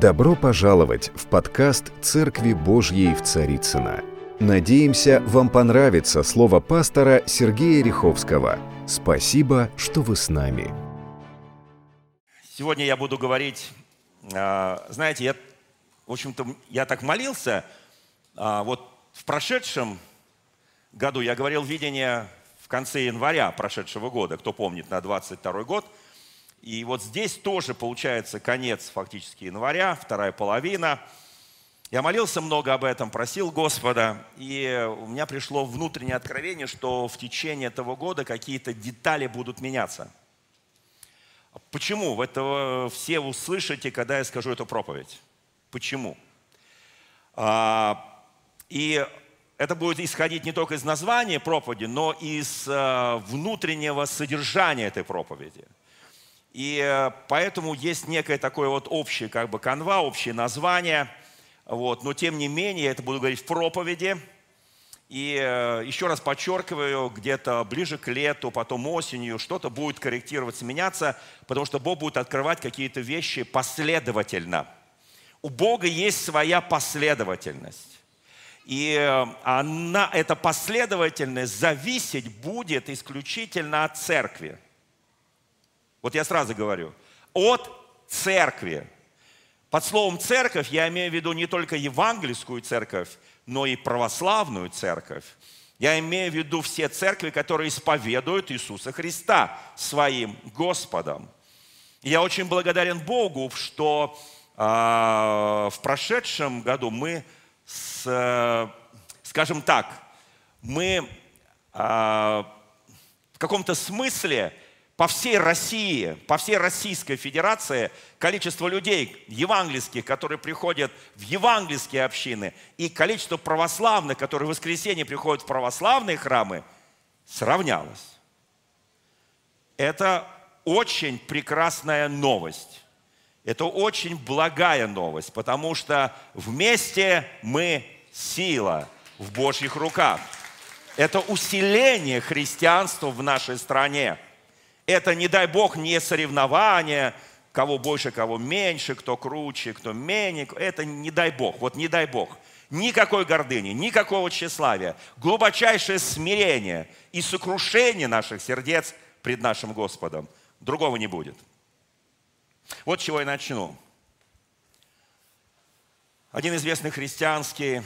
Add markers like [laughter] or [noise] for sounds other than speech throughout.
Добро пожаловать в подкаст «Церкви Божьей в Царицына. Надеемся, вам понравится слово пастора Сергея Риховского. Спасибо, что вы с нами. Сегодня я буду говорить, а, знаете, я, в общем-то, я так молился, а, вот в прошедшем году я говорил видение в конце января прошедшего года, кто помнит, на 22 год – и вот здесь тоже получается конец фактически января, вторая половина. Я молился много об этом, просил Господа, и у меня пришло внутреннее откровение, что в течение этого года какие-то детали будут меняться. Почему? В это все услышите, когда я скажу эту проповедь. Почему? А, и это будет исходить не только из названия проповеди, но и из а, внутреннего содержания этой проповеди – и э, поэтому есть некое такое вот общее как бы канва, общее название. Вот. Но тем не менее, я это буду говорить в проповеди. И э, еще раз подчеркиваю, где-то ближе к лету, потом осенью что-то будет корректироваться, меняться, потому что Бог будет открывать какие-то вещи последовательно. У Бога есть своя последовательность. И э, она, эта последовательность зависеть будет исключительно от церкви. Вот я сразу говорю. От церкви. Под словом церковь я имею в виду не только евангельскую церковь, но и православную церковь. Я имею в виду все церкви, которые исповедуют Иисуса Христа своим Господом. Я очень благодарен Богу, что э, в прошедшем году мы, с, э, скажем так, мы э, в каком-то смысле по всей России, по всей Российской Федерации количество людей евангельских, которые приходят в евангельские общины, и количество православных, которые в воскресенье приходят в православные храмы, сравнялось. Это очень прекрасная новость. Это очень благая новость, потому что вместе мы сила в Божьих руках. Это усиление христианства в нашей стране – это, не дай Бог, не соревнование, кого больше, кого меньше, кто круче, кто менее. Это не дай Бог, вот не дай Бог. Никакой гордыни, никакого тщеславия, глубочайшее смирение и сокрушение наших сердец пред нашим Господом. Другого не будет. Вот с чего я начну. Один известный христианский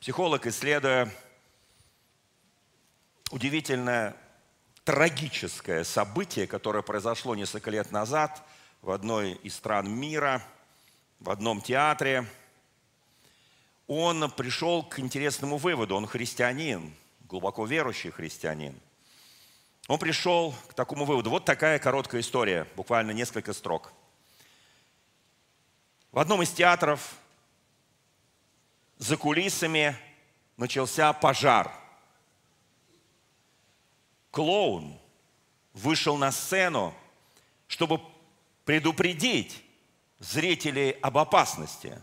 психолог, исследуя удивительное трагическое событие, которое произошло несколько лет назад в одной из стран мира, в одном театре. Он пришел к интересному выводу. Он христианин, глубоко верующий христианин. Он пришел к такому выводу. Вот такая короткая история, буквально несколько строк. В одном из театров за кулисами начался пожар – клоун вышел на сцену, чтобы предупредить зрителей об опасности.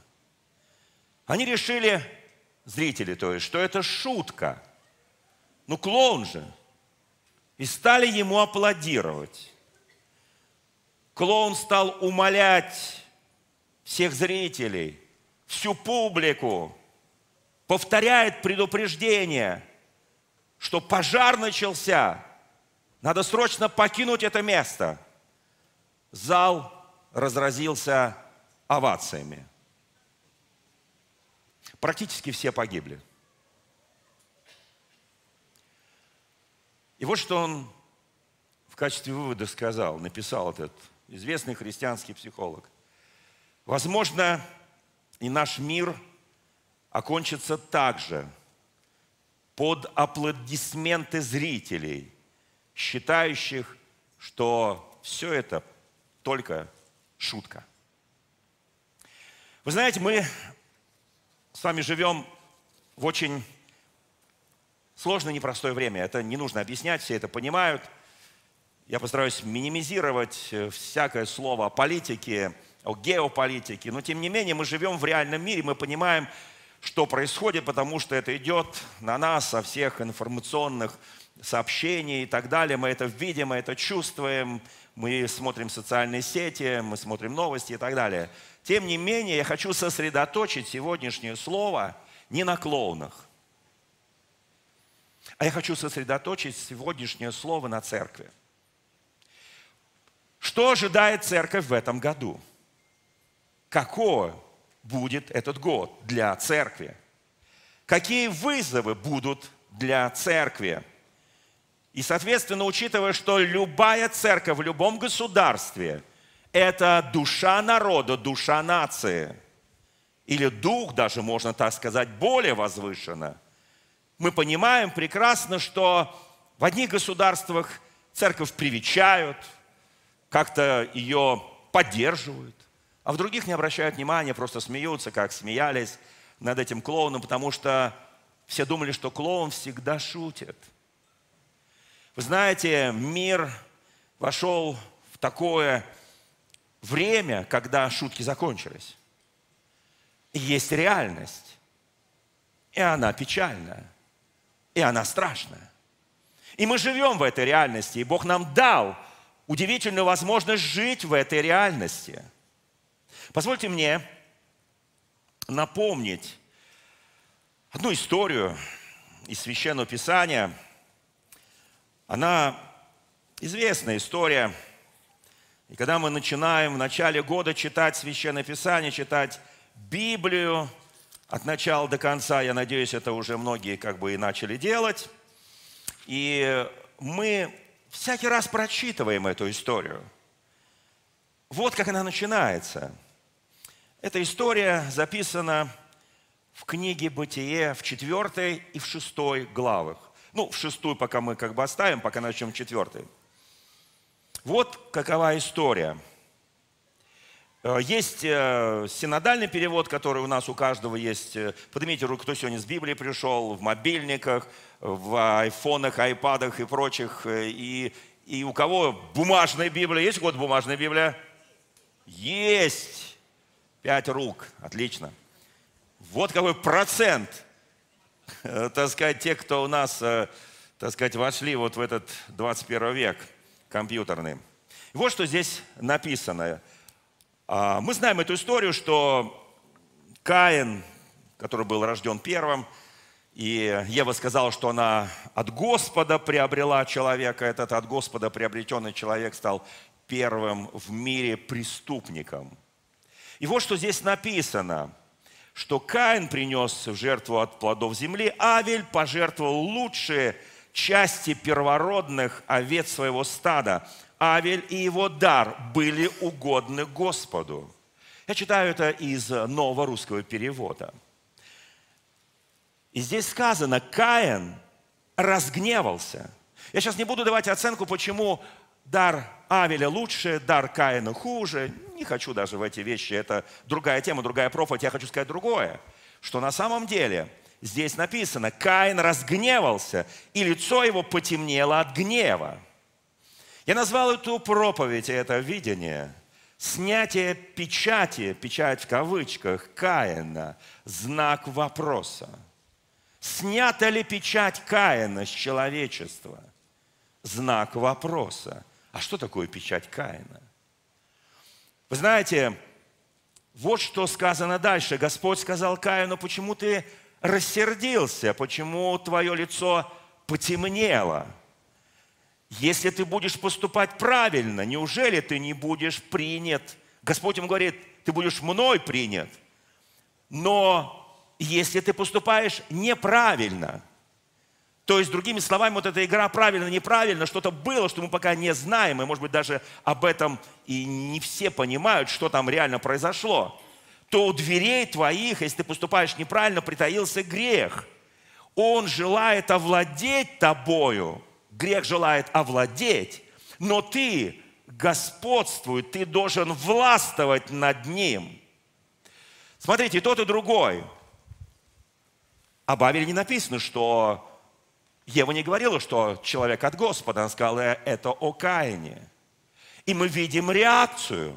Они решили, зрители то есть, что это шутка. Ну, клоун же. И стали ему аплодировать. Клоун стал умолять всех зрителей, всю публику, повторяет предупреждение – что пожар начался, надо срочно покинуть это место. Зал разразился овациями. Практически все погибли. И вот что он в качестве вывода сказал, написал этот известный христианский психолог. Возможно, и наш мир окончится так же – под аплодисменты зрителей, считающих, что все это только шутка. Вы знаете, мы с вами живем в очень сложное, непростое время. Это не нужно объяснять, все это понимают. Я постараюсь минимизировать э, всякое слово о политике, о геополитике, но тем не менее мы живем в реальном мире, мы понимаем, что происходит, потому что это идет на нас со всех информационных сообщений и так далее. Мы это видим, мы это чувствуем. мы смотрим социальные сети, мы смотрим новости и так далее. Тем не менее, я хочу сосредоточить сегодняшнее слово не на клоунах, а я хочу сосредоточить сегодняшнее слово на церкви. Что ожидает церковь в этом году? Какой будет этот год для церкви? Какие вызовы будут для церкви? И, соответственно, учитывая, что любая церковь в любом государстве – это душа народа, душа нации, или дух даже, можно так сказать, более возвышенно, мы понимаем прекрасно, что в одних государствах церковь привечают – как-то ее поддерживают, а в других не обращают внимания, просто смеются, как смеялись над этим клоуном, потому что все думали, что клоун всегда шутит. Вы знаете, мир вошел в такое время, когда шутки закончились. И есть реальность. И она печальная. И она страшная. И мы живем в этой реальности. И Бог нам дал удивительную возможность жить в этой реальности. Позвольте мне напомнить одну историю из Священного Писания. Она известная история. И когда мы начинаем в начале года читать Священное Писание, читать Библию от начала до конца, я надеюсь, это уже многие как бы и начали делать, и мы всякий раз прочитываем эту историю. Вот как она начинается. Эта история записана в книге «Бытие» в четвертой и в шестой главах. Ну, в шестую пока мы как бы оставим, пока начнем четвертой. Вот какова история. Э, есть э, синодальный перевод, который у нас у каждого есть. Э, поднимите руку, кто сегодня с Библией пришел, в мобильниках, в айфонах, айпадах и прочих. И, и у кого бумажная Библия? Есть у кого-то бумажная Библия? Есть. Пять рук. Отлично. Вот какой процент, э, так сказать, тех, кто у нас, э, так сказать, вошли вот в этот 21 век компьютерный. вот что здесь написано. А, мы знаем эту историю, что Каин, который был рожден первым, и Ева сказала, что она от Господа приобрела человека. Этот от Господа приобретенный человек стал первым в мире преступником. И вот что здесь написано, что Каин принес в жертву от плодов земли, Авель пожертвовал лучшие части первородных овец своего стада. Авель и его дар были угодны Господу. Я читаю это из нового русского перевода. И здесь сказано, Каин разгневался. Я сейчас не буду давать оценку, почему дар Авеля лучше, дар Каина хуже. Не хочу даже в эти вещи. Это другая тема, другая проповедь. Я хочу сказать другое. Что на самом деле здесь написано, Каин разгневался, и лицо его потемнело от гнева. Я назвал эту проповедь, это видение, снятие печати, печать в кавычках, Каина, знак вопроса. Снята ли печать Каина с человечества? Знак вопроса. А что такое печать Каина? Вы знаете, вот что сказано дальше. Господь сказал Каину, почему ты рассердился, почему твое лицо потемнело? Если ты будешь поступать правильно, неужели ты не будешь принят? Господь ему говорит, ты будешь мной принят. Но если ты поступаешь неправильно. То есть, другими словами, вот эта игра правильно-неправильно, что-то было, что мы пока не знаем, и, может быть, даже об этом и не все понимают, что там реально произошло, то у дверей твоих, если ты поступаешь неправильно, притаился грех. Он желает овладеть тобою. Грех желает овладеть, но ты господствуй, ты должен властвовать над ним. Смотрите, тот и другой – об Авеле не написано, что Ева не говорила, что человек от Господа. Она сказала это о Каине. И мы видим реакцию.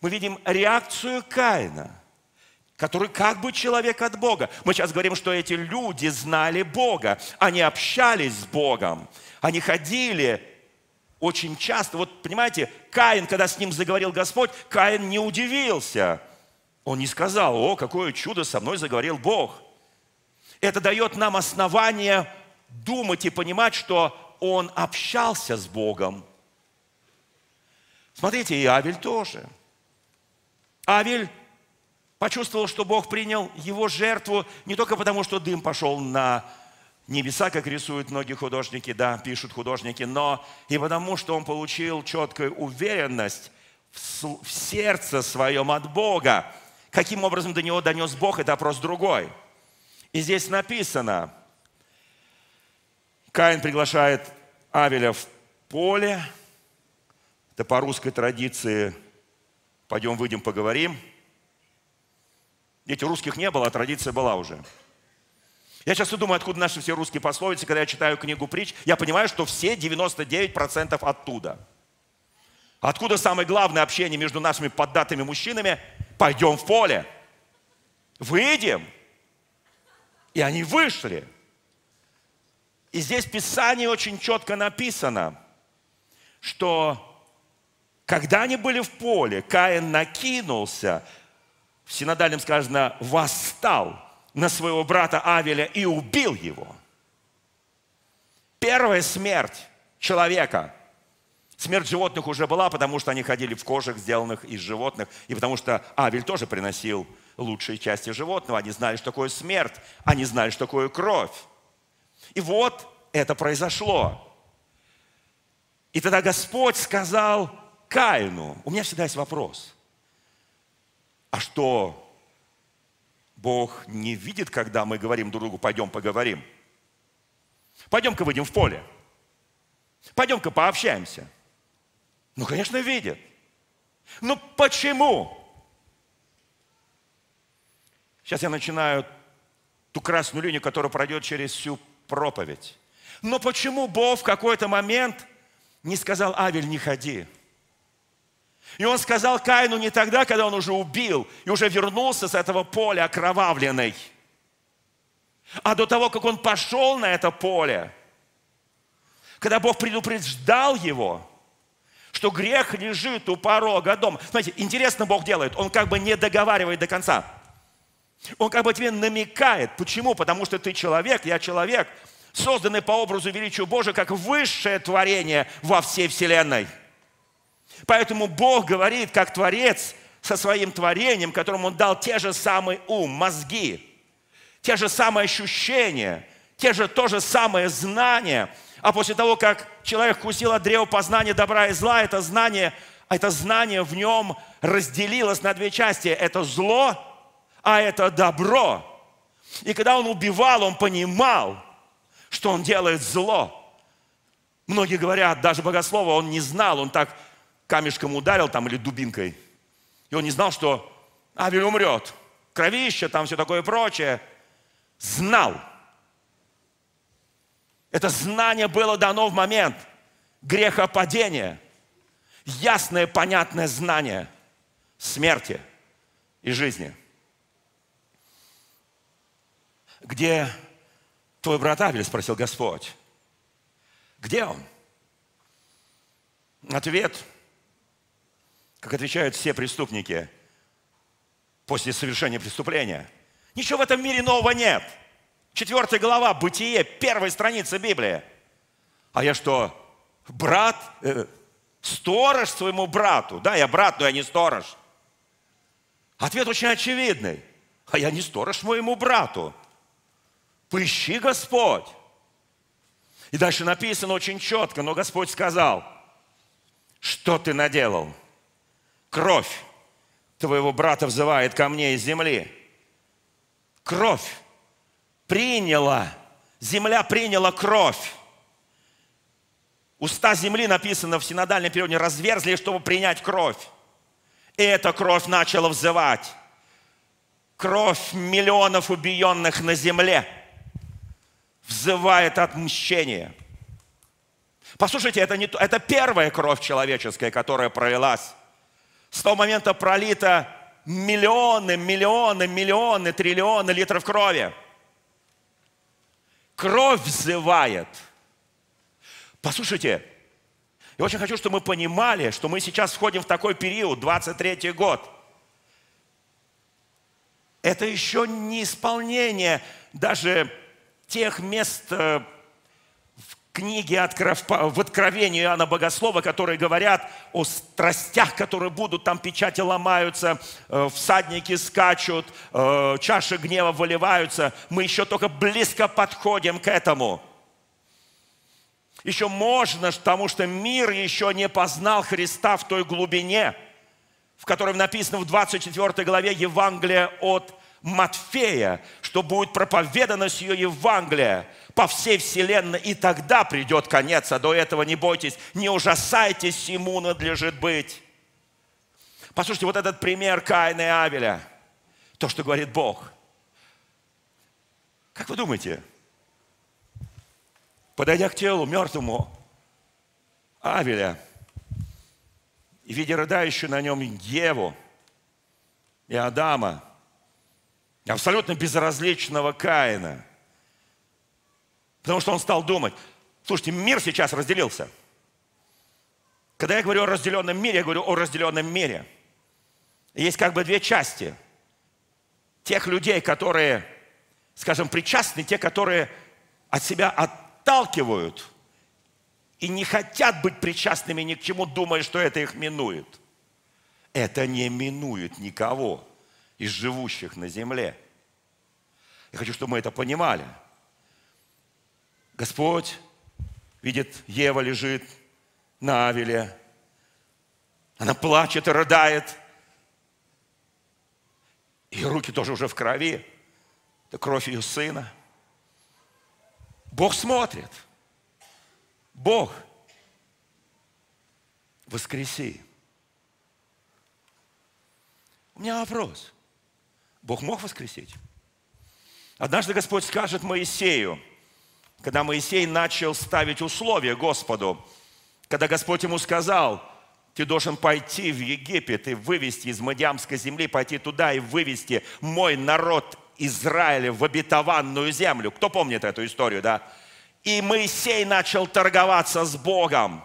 Мы видим реакцию Каина, который как бы человек от Бога. Мы сейчас говорим, что эти люди знали Бога. Они общались с Богом. Они ходили очень часто, вот понимаете, Каин, когда с ним заговорил Господь, Каин не удивился. Он не сказал, о, какое чудо, со мной заговорил Бог. Это дает нам основание думать и понимать, что он общался с Богом. Смотрите, и Авель тоже. Авель почувствовал, что Бог принял его жертву не только потому, что дым пошел на небеса, как рисуют многие художники, да, пишут художники, но и потому, что он получил четкую уверенность в, сердце своем от Бога. Каким образом до него донес Бог, это вопрос другой. И здесь написано, Каин приглашает Авеля в поле, это по русской традиции, пойдем выйдем поговорим. Ведь русских не было, а традиция была уже – я часто думаю, откуда наши все русские пословицы, когда я читаю книгу притч, я понимаю, что все 99% оттуда. Откуда самое главное общение между нашими поддатыми мужчинами? Пойдем в поле. Выйдем. И они вышли. И здесь в Писании очень четко написано, что когда они были в поле, Каин накинулся, в синодальном сказано, восстал – на своего брата Авеля и убил его. Первая смерть человека. Смерть животных уже была, потому что они ходили в кожах, сделанных из животных, и потому что Авель тоже приносил лучшие части животного. Они знали, что такое смерть, они знали, что такое кровь. И вот это произошло. И тогда Господь сказал Каину, у меня всегда есть вопрос, а что Бог не видит, когда мы говорим друг другу, пойдем поговорим. Пойдем-ка выйдем в поле. Пойдем-ка пообщаемся. Ну, конечно, видит. Но почему? Сейчас я начинаю ту красную линию, которая пройдет через всю проповедь. Но почему Бог в какой-то момент не сказал, Авель, не ходи? И он сказал Каину не тогда, когда он уже убил и уже вернулся с этого поля окровавленный, а до того, как он пошел на это поле, когда Бог предупреждал его, что грех лежит у порога дома. Смотрите, интересно Бог делает, Он как бы не договаривает до конца. Он как бы тебе намекает. Почему? Потому что ты человек, я человек, созданный по образу величию Божия, как высшее творение во всей вселенной – Поэтому Бог говорит, как Творец, со своим творением, которому Он дал те же самые ум, мозги, те же самые ощущения, те же, то же самое знание. А после того, как человек вкусил от древа познания добра и зла, это знание, это знание в нем разделилось на две части. Это зло, а это добро. И когда он убивал, он понимал, что он делает зло. Многие говорят, даже богослова он не знал, он так камешком ударил там или дубинкой, и он не знал, что Авель умрет. Кровище, там все такое прочее. Знал. Это знание было дано в момент грехопадения. Ясное, понятное знание смерти и жизни. Где твой брат Авель, спросил Господь. Где он? Ответ – как отвечают все преступники после совершения преступления. Ничего в этом мире нового нет. Четвертая глава, Бытие, первая страница Библии. А я что, брат, э, сторож своему брату? Да, я брат, но я не сторож. Ответ очень очевидный. А я не сторож моему брату. Поищи Господь. И дальше написано очень четко, но Господь сказал, что ты наделал? Кровь твоего брата взывает ко мне из земли. Кровь приняла, земля приняла кровь. Уста земли написано в синодальном переводе разверзли, чтобы принять кровь. И эта кровь начала взывать. Кровь миллионов убиенных на земле взывает отмщение. Послушайте, это, не, это первая кровь человеческая, которая пролилась. С того момента пролито миллионы, миллионы, миллионы, триллионы литров крови. Кровь взывает. Послушайте, Я очень хочу, чтобы мы понимали, что мы сейчас входим в такой период, 23 год. Это еще не исполнение даже тех мест э, книги в Откровении Иоанна Богослова, которые говорят о страстях, которые будут, там печати ломаются, э, всадники скачут, э, чаши гнева выливаются. Мы еще только близко подходим к этому. Еще можно, потому что мир еще не познал Христа в той глубине, в котором написано в 24 главе Евангелия от Матфея, что будет проповедано с ее Евангелия по всей вселенной, и тогда придет конец, а до этого не бойтесь, не ужасайтесь, ему надлежит быть. Послушайте, вот этот пример Каина и Авеля, то, что говорит Бог. Как вы думаете, подойдя к телу мертвому Авеля и видя рыдающую на нем Еву и Адама – абсолютно безразличного Каина. Потому что он стал думать, слушайте, мир сейчас разделился. Когда я говорю о разделенном мире, я говорю о разделенном мире. Есть как бы две части. Тех людей, которые, скажем, причастны, те, которые от себя отталкивают и не хотят быть причастными ни к чему, думая, что это их минует. Это не минует никого из живущих на земле. Я хочу, чтобы мы это понимали. Господь видит, Ева лежит на Авеле. Она плачет и рыдает. Ее руки тоже уже в крови. Это кровь ее сына. Бог смотрит. Бог, воскреси. У меня вопрос. Бог мог воскресить? Однажды Господь скажет Моисею, когда Моисей начал ставить условия Господу, когда Господь ему сказал, ты должен пойти в Египет и вывести из Мадиамской земли, пойти туда и вывести мой народ Израиля в обетованную землю. Кто помнит эту историю, да? И Моисей начал торговаться с Богом.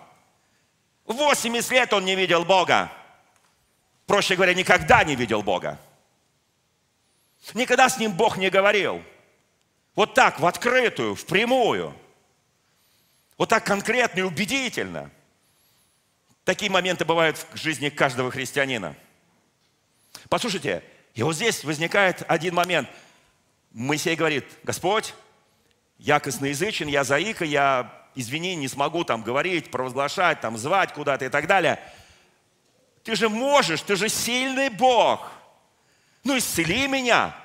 80 лет он не видел Бога. Проще говоря, никогда не видел Бога. Никогда с ним Бог не говорил. Вот так, в открытую, в прямую. Вот так конкретно и убедительно. Такие моменты бывают в жизни каждого христианина. Послушайте, и вот здесь возникает один момент. Моисей говорит, Господь, я косноязычен, я заика, я, извини, не смогу там говорить, провозглашать, там звать куда-то и так далее. Ты же можешь, ты же сильный Бог. Ну, исцели меня,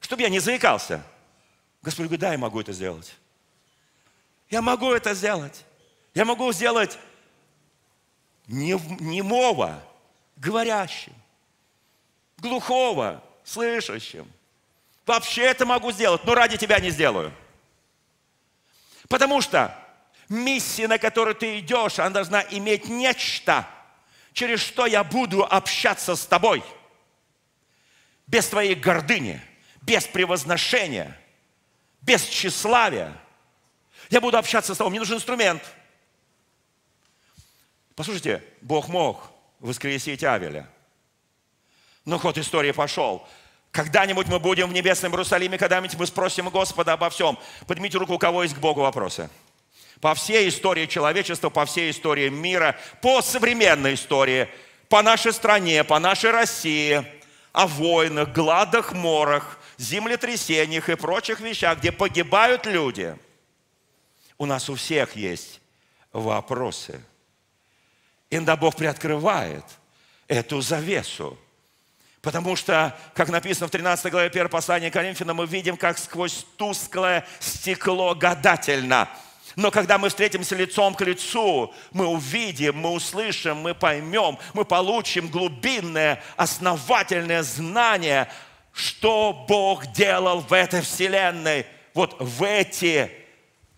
чтобы я не заикался. Господь говорит, да, я могу это сделать. Я могу это сделать. Я могу сделать немого, говорящим, глухого, слышащим. Вообще это могу сделать, но ради тебя не сделаю. Потому что миссия, на которую ты идешь, она должна иметь нечто, через что я буду общаться с тобой – без твоей гордыни, без превозношения, без тщеславия. Я буду общаться с тобой, мне нужен инструмент. Послушайте, Бог мог воскресить Авеля. Но ход истории пошел. Когда-нибудь мы будем в небесном Иерусалиме, когда-нибудь мы спросим Господа обо всем. Поднимите руку, у кого есть к Богу вопросы. По всей истории человечества, по всей истории мира, по современной истории, по нашей стране, по нашей России – о войнах, гладах, морах, землетрясениях и прочих вещах, где погибают люди, у нас у всех есть вопросы. Иногда Бог приоткрывает эту завесу. Потому что, как написано в 13 главе 1 послания Коринфянам, мы видим, как сквозь тусклое стекло гадательно – но когда мы встретимся лицом к лицу, мы увидим, мы услышим, мы поймем, мы получим глубинное, основательное знание, что Бог делал в этой вселенной, вот в эти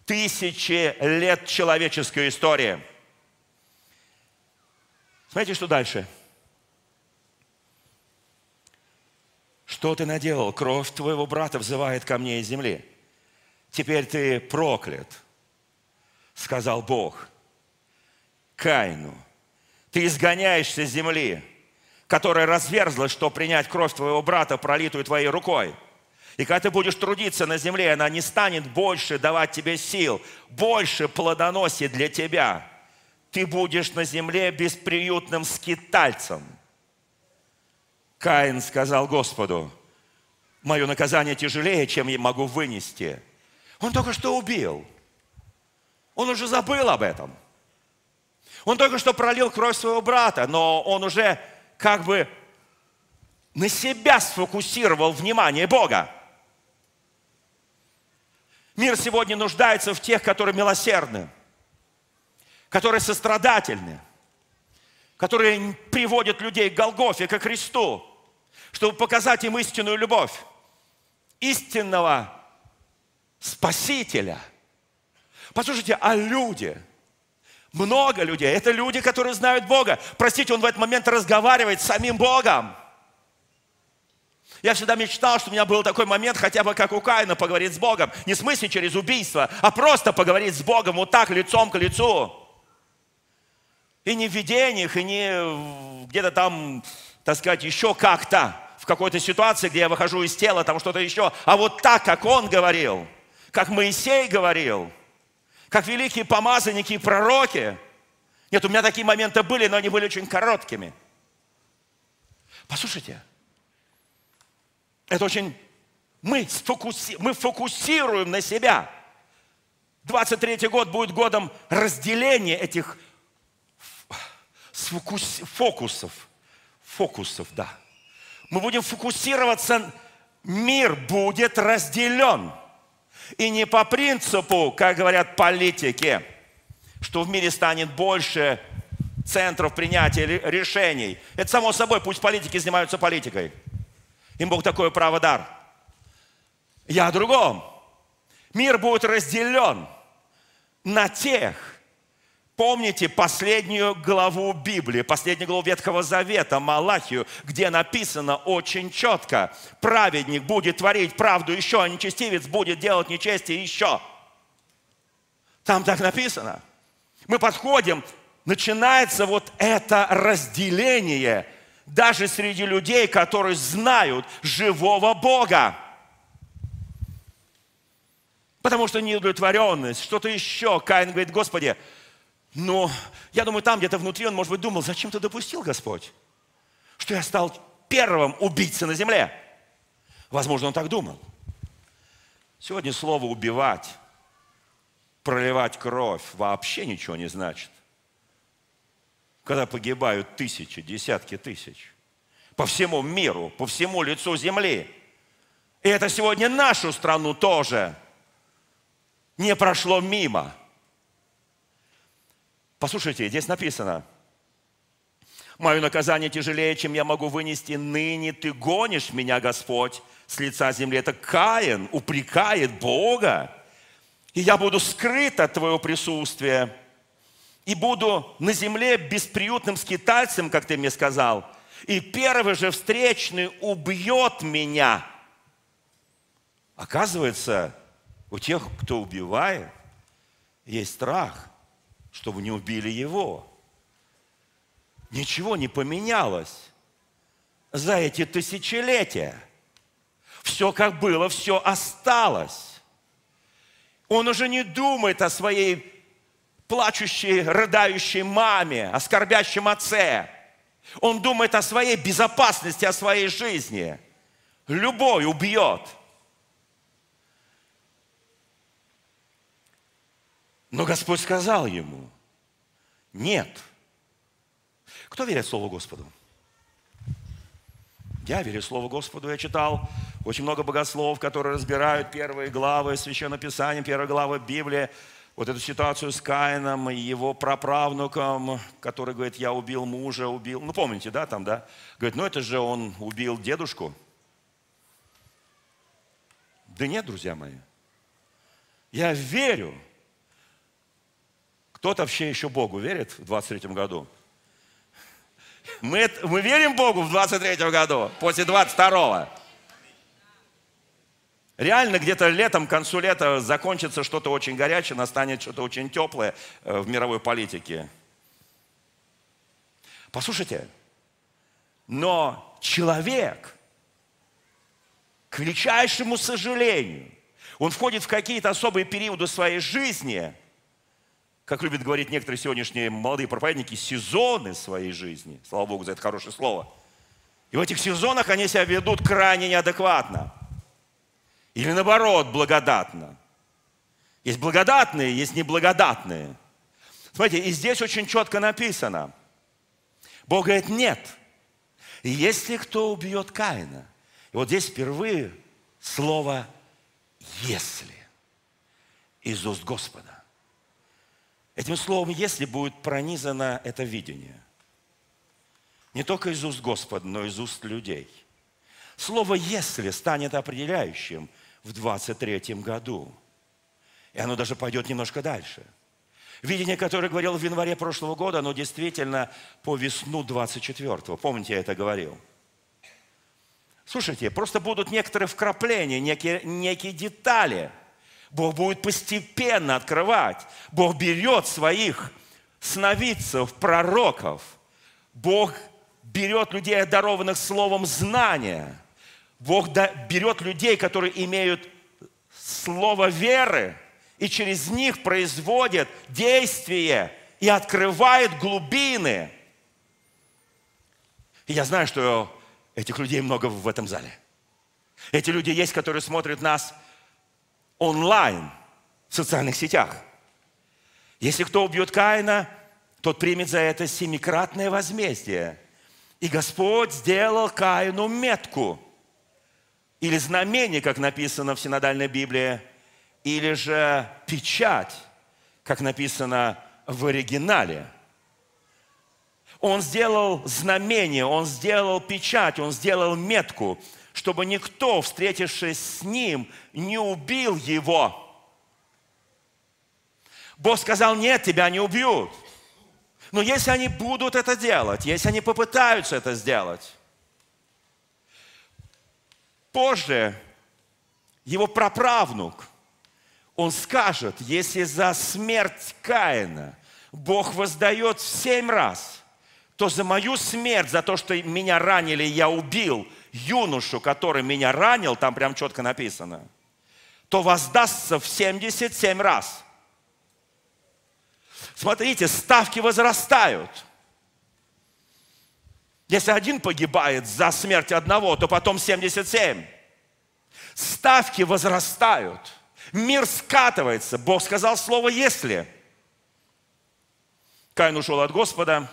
тысячи лет человеческой истории. Смотрите, что дальше. Что ты наделал? Кровь твоего брата взывает ко мне из земли. Теперь ты проклят – сказал Бог. Каину, ты изгоняешься с земли, которая разверзлась, чтобы принять кровь твоего брата, пролитую твоей рукой. И когда ты будешь трудиться на земле, она не станет больше давать тебе сил, больше плодоносит для тебя. Ты будешь на земле бесприютным скитальцем. Каин сказал Господу, мое наказание тяжелее, чем я могу вынести. Он только что убил. Он уже забыл об этом. Он только что пролил кровь своего брата, но он уже как бы на себя сфокусировал внимание Бога. Мир сегодня нуждается в тех, которые милосердны, которые сострадательны, которые приводят людей к Голгофе, к Христу, чтобы показать им истинную любовь, истинного Спасителя. Послушайте, а люди – много людей. Это люди, которые знают Бога. Простите, он в этот момент разговаривает с самим Богом. Я всегда мечтал, что у меня был такой момент, хотя бы как у Каина, поговорить с Богом. Не в смысле через убийство, а просто поговорить с Богом вот так, лицом к лицу. И не в видениях, и не где-то там, так сказать, еще как-то, в какой-то ситуации, где я выхожу из тела, там что-то еще, а вот так, как он говорил, как Моисей говорил – как великие помазанники и пророки. Нет, у меня такие моменты были, но они были очень короткими. Послушайте, это очень... Мы, сфокуси... мы фокусируем на себя. 23 год будет годом разделения этих фокус... фокусов. Фокусов, да. Мы будем фокусироваться, мир будет разделен. И не по принципу, как говорят политики, что в мире станет больше центров принятия решений. Это само собой, пусть политики занимаются политикой. Им Бог такое право дар. Я о другом. Мир будет разделен на тех, Помните последнюю главу Библии, последнюю главу Ветхого Завета, Малахию, где написано очень четко, праведник будет творить правду еще, а нечестивец будет делать нечестие еще. Там так написано. Мы подходим, начинается вот это разделение даже среди людей, которые знают живого Бога. Потому что неудовлетворенность, что-то еще. Каин говорит, Господи, но я думаю, там где-то внутри он, может быть, думал, зачем ты допустил, Господь, что я стал первым убийцей на земле. Возможно, он так думал. Сегодня слово «убивать», проливать кровь вообще ничего не значит. Когда погибают тысячи, десятки тысяч. По всему миру, по всему лицу земли. И это сегодня нашу страну тоже не прошло мимо – Послушайте, здесь написано, «Мое наказание тяжелее, чем я могу вынести. Ныне ты гонишь меня, Господь, с лица земли». Это Каин упрекает Бога. «И я буду скрыт от твоего присутствия, и буду на земле бесприютным скитальцем, как ты мне сказал, и первый же встречный убьет меня». Оказывается, у тех, кто убивает, есть страх – чтобы не убили его. Ничего не поменялось за эти тысячелетия. Все как было, все осталось. Он уже не думает о своей плачущей, рыдающей маме, о скорбящем отце. Он думает о своей безопасности, о своей жизни. Любой убьет – Но Господь сказал ему, нет. Кто верит Слову Господу? Я верю Слову Господу. Я читал очень много богословов, которые разбирают первые главы Священного Писания, первые главы Библии. Вот эту ситуацию с Каином и его праправнуком, который говорит, я убил мужа, убил... Ну, помните, да, там, да? Говорит, ну это же он убил дедушку. Да нет, друзья мои. Я верю, кто-то вообще еще Богу верит в 23 году? Мы, мы верим Богу в 23 году, после 22-го. Реально где-то летом, к концу лета закончится что-то очень горячее, настанет что-то очень теплое э, в мировой политике. Послушайте, но человек, к величайшему сожалению, он входит в какие-то особые периоды своей жизни, как любят говорить некоторые сегодняшние молодые проповедники, сезоны своей жизни. Слава Богу за это хорошее слово. И в этих сезонах они себя ведут крайне неадекватно. Или наоборот, благодатно. Есть благодатные, есть неблагодатные. Смотрите, и здесь очень четко написано. Бог говорит, нет. Если кто убьет Каина, и вот здесь впервые слово «если» из уст Господа. Этим словом «если» будет пронизано это видение. Не только из уст Господа, но из уст людей. Слово «если» станет определяющим в 23 году. И оно даже пойдет немножко дальше. Видение, которое говорил в январе прошлого года, оно действительно по весну 24-го. Помните, я это говорил? Слушайте, просто будут некоторые вкрапления, некие, некие детали. Бог будет постепенно открывать. Бог берет своих сновидцев, пророков. Бог берет людей, одарованных словом знания. Бог берет людей, которые имеют слово веры, и через них производит действие и открывает глубины. И я знаю, что Этих людей много в этом зале. Эти люди есть, которые смотрят нас онлайн, в социальных сетях. Если кто убьет Каина, тот примет за это семикратное возмездие. И Господь сделал Каину метку. Или знамение, как написано в синодальной Библии, или же печать, как написано в оригинале – он сделал знамение, он сделал печать, он сделал метку, чтобы никто, встретившись с ним, не убил его. Бог сказал, нет, тебя не убьют. Но если они будут это делать, если они попытаются это сделать, позже его праправнук, он скажет, если за смерть Каина Бог воздает в семь раз – то за мою смерть, за то, что меня ранили, я убил юношу, который меня ранил, там прям четко написано, то воздастся в 77 раз. Смотрите, ставки возрастают. Если один погибает за смерть одного, то потом 77. Ставки возрастают. Мир скатывается. Бог сказал слово «если». Каин ушел от Господа,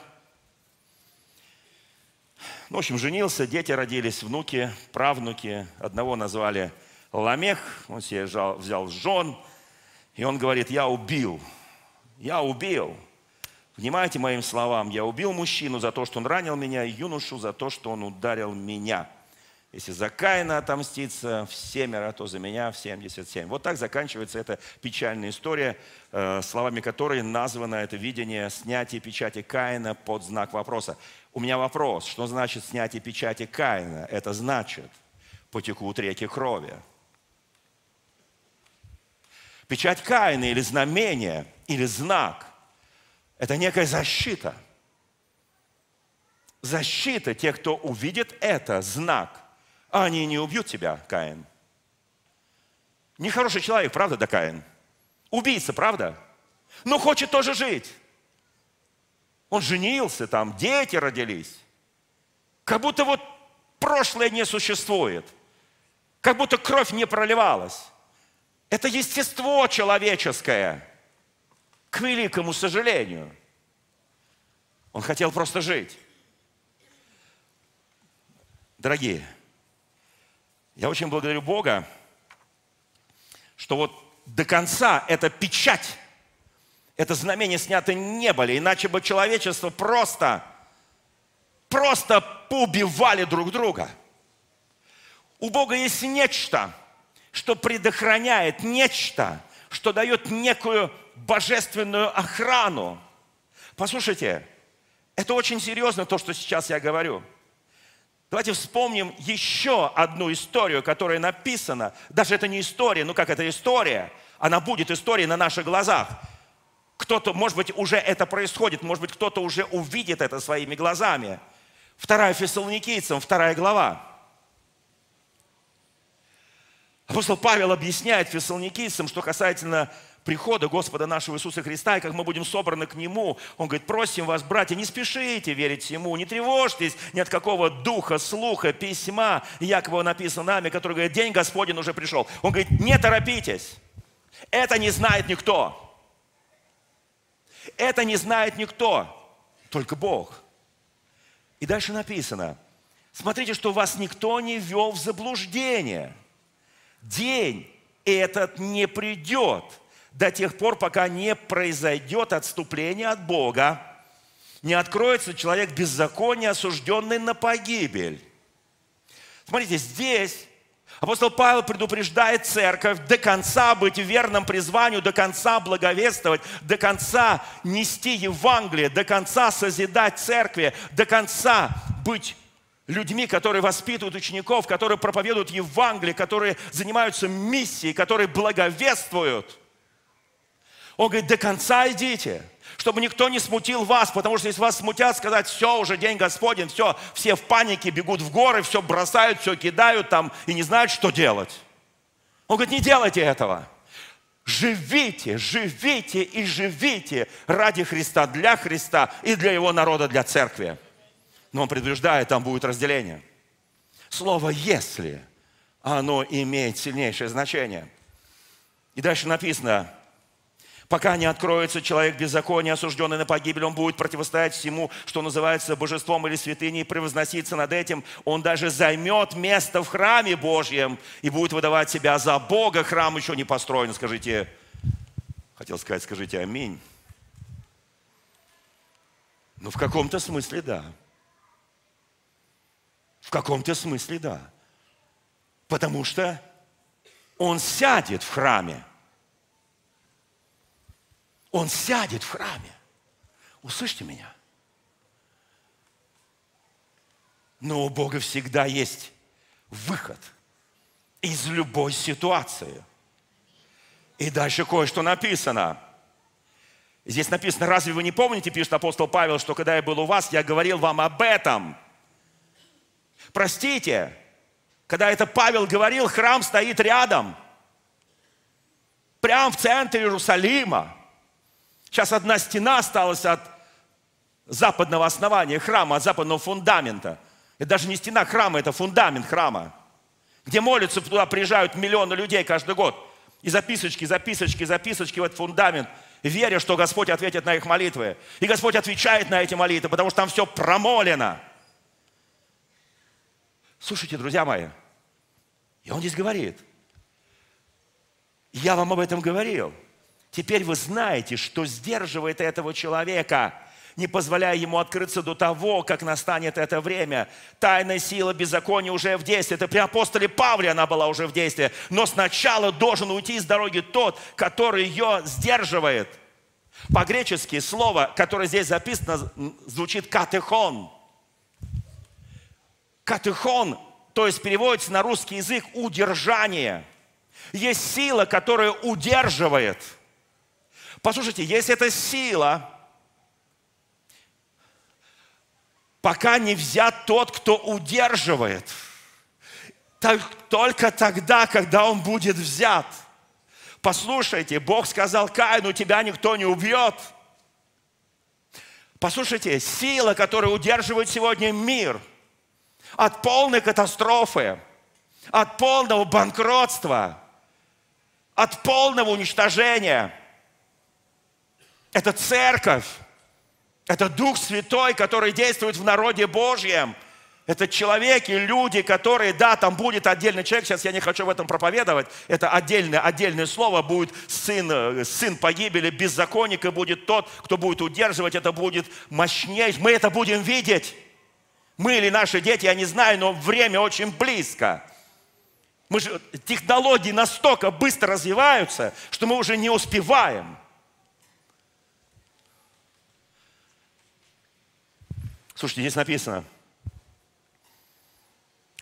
ну, в общем, женился, дети родились, внуки, правнуки. Одного назвали Ламех, он себе взял, жен, и он говорит, я убил, я убил. Внимайте моим словам, я убил мужчину за то, что он ранил меня, и юношу за то, что он ударил меня. Если за Каина отомститься в семеро, то за меня в 77. Вот так заканчивается эта печальная история, э, словами которой названо это видение снятия печати Каина под знак вопроса. У меня вопрос, что значит снятие печати Каина? Это значит, потекут реки крови. Печать Каина или знамение, или знак – это некая защита. Защита тех, кто увидит это, знак – а они не убьют тебя, Каин. Нехороший человек, правда, да, Каин? Убийца, правда? Но хочет тоже жить. Он женился, там дети родились. Как будто вот прошлое не существует. Как будто кровь не проливалась. Это естество человеческое. К великому сожалению. Он хотел просто жить. Дорогие, я очень благодарю Бога, что вот до конца эта печать, это знамение снято не были, иначе бы человечество просто, просто поубивали друг друга. У Бога есть нечто, что предохраняет, нечто, что дает некую божественную охрану. Послушайте, это очень серьезно то, что сейчас я говорю – Давайте вспомним еще одну историю, которая написана. Даже это не история, ну как это история? Она будет историей на наших глазах. Кто-то, может быть, уже это происходит, может быть, кто-то уже увидит это своими глазами. Вторая Фессалоникийцам, вторая глава. Апостол Павел объясняет фессалоникийцам, что касательно прихода Господа нашего Иисуса Христа, и как мы будем собраны к Нему. Он говорит, просим вас, братья, не спешите верить Ему, не тревожьтесь ни от какого духа, слуха, письма, Якова написано нами, который говорит, день Господень уже пришел. Он говорит, не торопитесь. Это не знает никто. Это не знает никто, только Бог. И дальше написано, смотрите, что вас никто не ввел в заблуждение. День этот не придет – до тех пор, пока не произойдет отступление от Бога, не откроется человек беззакония, осужденный на погибель. Смотрите, здесь апостол Павел предупреждает церковь до конца быть верным призванию, до конца благовествовать, до конца нести Евангелие, до конца созидать церкви, до конца быть людьми, которые воспитывают учеников, которые проповедуют Евангелие, которые занимаются миссией, которые благовествуют – он говорит, до конца идите, чтобы никто не смутил вас, потому что если вас смутят, сказать, все, уже день Господень, все, все в панике бегут в горы, все бросают, все кидают там и не знают, что делать. Он говорит, не делайте этого. Живите, живите и живите ради Христа, для Христа и для Его народа, для церкви. Но он предупреждает, там будет разделение. Слово «если» оно имеет сильнейшее значение. И дальше написано, Пока не откроется человек беззакония, осужденный на погибель, он будет противостоять всему, что называется божеством или святыней, превозноситься над этим. Он даже займет место в храме Божьем и будет выдавать себя за Бога. Храм еще не построен. Скажите, хотел сказать, скажите аминь. Ну, в каком-то смысле да. В каком-то смысле да. Потому что он сядет в храме. Он сядет в храме. Услышьте меня. Но у Бога всегда есть выход из любой ситуации. И дальше кое-что написано. Здесь написано, разве вы не помните, пишет апостол Павел, что когда я был у вас, я говорил вам об этом. Простите, когда это Павел говорил, храм стоит рядом. Прямо в центре Иерусалима. Сейчас одна стена осталась от западного основания храма, от западного фундамента. Это даже не стена храма, это фундамент храма, где молятся, туда приезжают миллионы людей каждый год. И записочки, записочки, записочки в этот фундамент, веря, что Господь ответит на их молитвы. И Господь отвечает на эти молитвы, потому что там все промолено. Слушайте, друзья мои, и он здесь говорит, я вам об этом говорил – Теперь вы знаете, что сдерживает этого человека, не позволяя ему открыться до того, как настанет это время. Тайная сила беззакония уже в действии. Это при апостоле Павле она была уже в действии. Но сначала должен уйти с дороги тот, который ее сдерживает. По-гречески слово, которое здесь записано, звучит катехон. Катехон, то есть переводится на русский язык удержание. Есть сила, которая удерживает – Послушайте, если эта сила, пока не взят тот, кто удерживает, только тогда, когда он будет взят. Послушайте, Бог сказал Каину, тебя никто не убьет. Послушайте, сила, которая удерживает сегодня мир от полной катастрофы, от полного банкротства, от полного уничтожения – это церковь. Это Дух Святой, который действует в народе Божьем. Это человеки, люди, которые, да, там будет отдельный человек, сейчас я не хочу в этом проповедовать, это отдельное, отдельное слово, будет сын, сын погибели, беззаконника будет тот, кто будет удерживать, это будет мощнее, мы это будем видеть. Мы или наши дети, я не знаю, но время очень близко. Мы же, технологии настолько быстро развиваются, что мы уже не успеваем. Слушайте, здесь написано,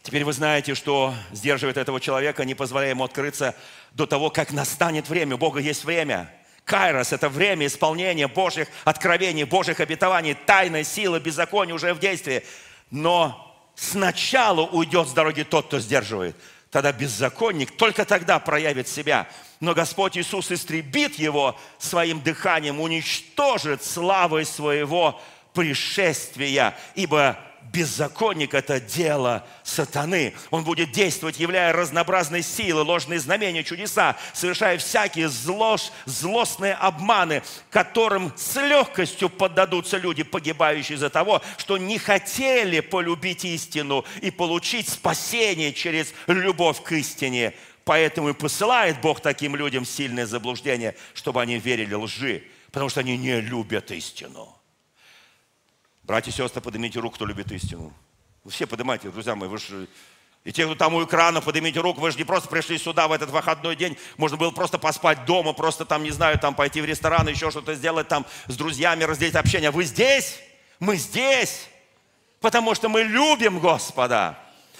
Теперь вы знаете, что сдерживает этого человека, не позволяя ему открыться до того, как настанет время. У Бога есть время. Кайрос – это время исполнения Божьих откровений, Божьих обетований, тайной силы, беззакония уже в действии. Но сначала уйдет с дороги тот, кто сдерживает. Тогда беззаконник только тогда проявит себя. Но Господь Иисус истребит его своим дыханием, уничтожит славой своего пришествия, ибо беззаконник – это дело сатаны. Он будет действовать, являя разнообразные силы, ложные знамения, чудеса, совершая всякие злош, злостные обманы, которым с легкостью поддадутся люди, погибающие из-за того, что не хотели полюбить истину и получить спасение через любовь к истине. Поэтому и посылает Бог таким людям сильное заблуждение, чтобы они верили лжи, потому что они не любят истину. Братья и сестры, поднимите руку, кто любит истину. Вы все поднимайте, друзья мои, вы же... И те, кто там у экрана, поднимите руку, вы же не просто пришли сюда в этот выходной день, можно было просто поспать дома, просто там, не знаю, там пойти в ресторан, еще что-то сделать там с друзьями, разделить общение. Вы здесь? Мы здесь, потому что мы любим Господа,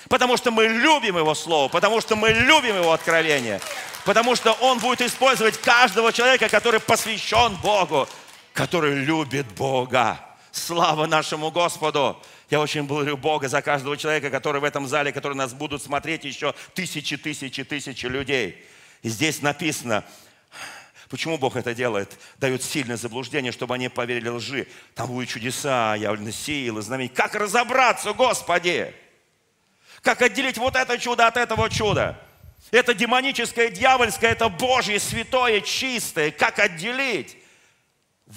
потому что мы любим Его Слово, потому что мы любим Его откровение, потому что Он будет использовать каждого человека, который посвящен Богу, который любит Бога. Слава нашему Господу! Я очень благодарю Бога за каждого человека, который в этом зале, который нас будут смотреть еще тысячи, тысячи, тысячи людей. И здесь написано, Почему Бог это делает? Дает сильное заблуждение, чтобы они поверили лжи. Там будут чудеса, явлены силы, знамения. Как разобраться, Господи? Как отделить вот это чудо от этого чуда? Это демоническое, дьявольское, это Божье, святое, чистое. Как отделить?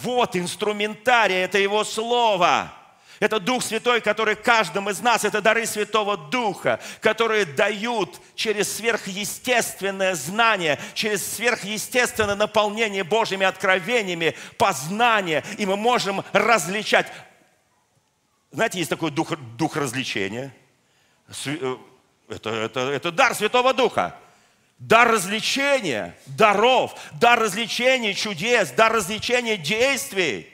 Вот инструментарий, это Его Слово. Это Дух Святой, который каждому из нас, это дары Святого Духа, которые дают через сверхъестественное знание, через сверхъестественное наполнение Божьими откровениями, познание, и мы можем различать. Знаете, есть такой дух, дух развлечения. Э, это, это, это дар Святого Духа дар развлечения, даров, дар развлечения чудес, дар развлечения действий.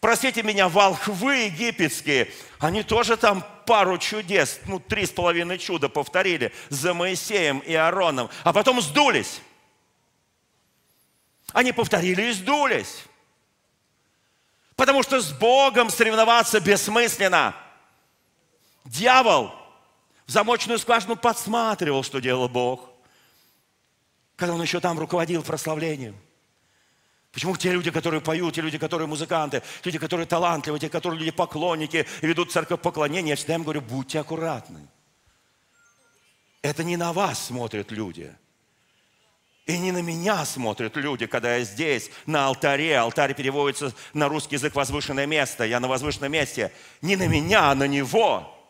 Простите меня, волхвы египетские, они тоже там пару чудес, ну, три с половиной чуда повторили за Моисеем и Аароном, а потом сдулись. Они повторили и сдулись. Потому что с Богом соревноваться бессмысленно. Дьявол в замочную скважину подсматривал, что делал Бог когда он еще там руководил прославлением. Почему те люди, которые поют, те люди, которые музыканты, люди, которые талантливые, те, которые люди поклонники и ведут церковь поклонения, я всегда им говорю, будьте аккуратны. Это не на вас смотрят люди. И не на меня смотрят люди, когда я здесь, на алтаре. Алтарь переводится на русский язык «возвышенное место». Я на возвышенном месте. Не на меня, а на него.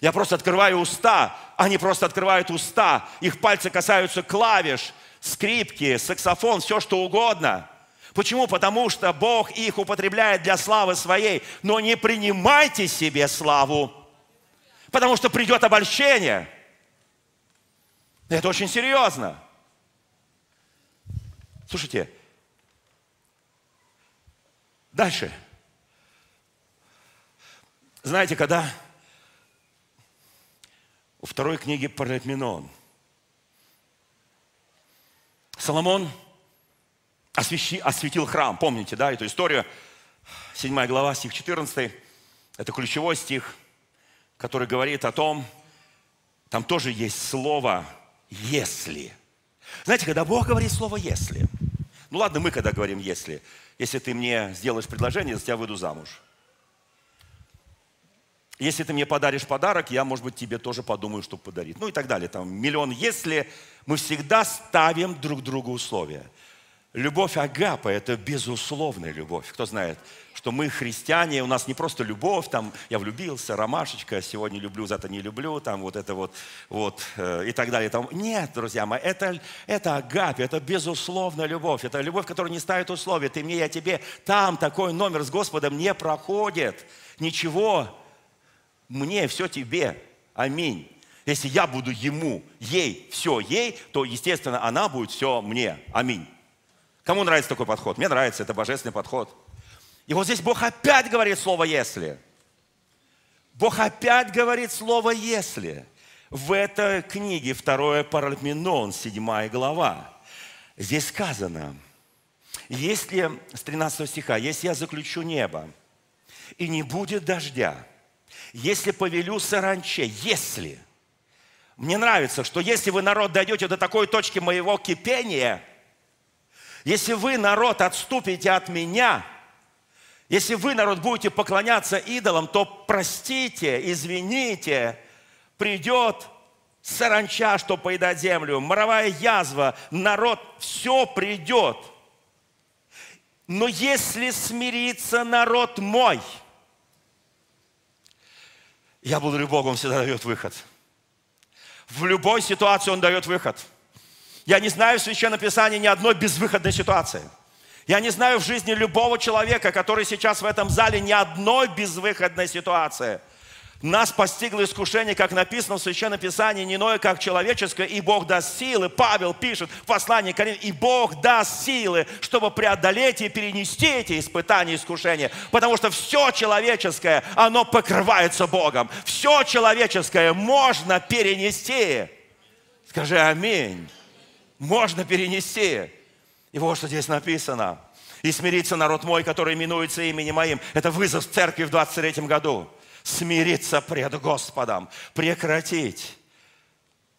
Я просто открываю уста, они просто открывают уста. Их пальцы касаются клавиш, скрипки, саксофон, все что угодно. Почему? Потому что Бог их употребляет для славы своей. Но не принимайте себе славу, потому что придет обольщение. Это очень серьезно. Слушайте, дальше. Знаете, когда второй книге Паралипоменон. Соломон освящи, осветил храм. Помните, да, эту историю? Седьмая глава, стих 14. Это ключевой стих, который говорит о том, там тоже есть слово «если». Знаете, когда Бог говорит слово «если», ну ладно, мы когда говорим «если», если ты мне сделаешь предложение, за тебя выйду замуж – если ты мне подаришь подарок, я, может быть, тебе тоже подумаю, что подарить. Ну и так далее. Там миллион «если». Мы всегда ставим друг другу условия. Любовь Агапа – это безусловная любовь. Кто знает, что мы христиане, у нас не просто любовь, там, я влюбился, ромашечка, сегодня люблю, зато не люблю, там, вот это вот, вот, э, и так далее. Там. Нет, друзья мои, это, это Агапе, это безусловная любовь, это любовь, которая не ставит условия. Ты мне, я тебе. Там такой номер с Господом не проходит. Ничего мне, все тебе. Аминь. Если я буду ему, ей, все ей, то, естественно, она будет все мне. Аминь. Кому нравится такой подход? Мне нравится, это божественный подход. И вот здесь Бог опять говорит слово «если». Бог опять говорит слово «если». В этой книге, второе Паралипоменон, седьмая глава. Здесь сказано, Если, с 13 стиха, если я заключу небо, и не будет дождя, если повелю саранче, если. Мне нравится, что если вы, народ, дойдете до такой точки моего кипения, если вы, народ, отступите от меня, если вы, народ, будете поклоняться идолам, то простите, извините, придет саранча, что поедать землю, моровая язва, народ, все придет. Но если смирится народ мой – я благодарю Бога, Он всегда дает выход. В любой ситуации Он дает выход. Я не знаю в Священном Писании ни одной безвыходной ситуации. Я не знаю в жизни любого человека, который сейчас в этом зале, ни одной безвыходной ситуации – нас постигло искушение, как написано в Священном Писании, не иное, как человеческое, и Бог даст силы. Павел пишет в послании к и Бог даст силы, чтобы преодолеть и перенести эти испытания и искушения. Потому что все человеческое, оно покрывается Богом. Все человеческое можно перенести. Скажи аминь. Можно перенести. И вот что здесь написано. И смирится народ мой, который именуется именем моим. Это вызов церкви в 23 году смириться пред Господом, прекратить,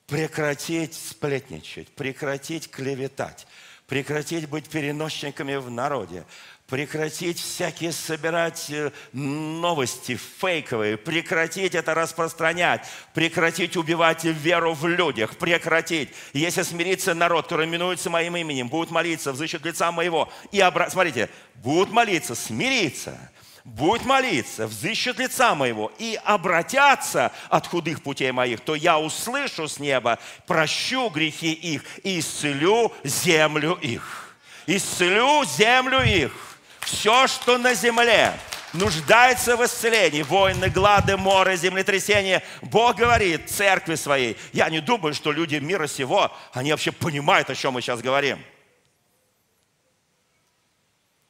прекратить сплетничать, прекратить клеветать, прекратить быть переносчиками в народе, прекратить всякие собирать э, новости фейковые, прекратить это распространять, прекратить убивать веру в людях, прекратить. Если смирится народ, который именуется моим именем, будут молиться, взыщут лица моего, и обра... смотрите, будут молиться, смириться – будь молиться, взыщут лица моего и обратятся от худых путей моих, то я услышу с неба, прощу грехи их и исцелю землю их. Исцелю землю их. Все, что на земле, нуждается в исцелении. Войны, глады, моры, землетрясения. Бог говорит церкви своей. Я не думаю, что люди мира сего, они вообще понимают, о чем мы сейчас говорим.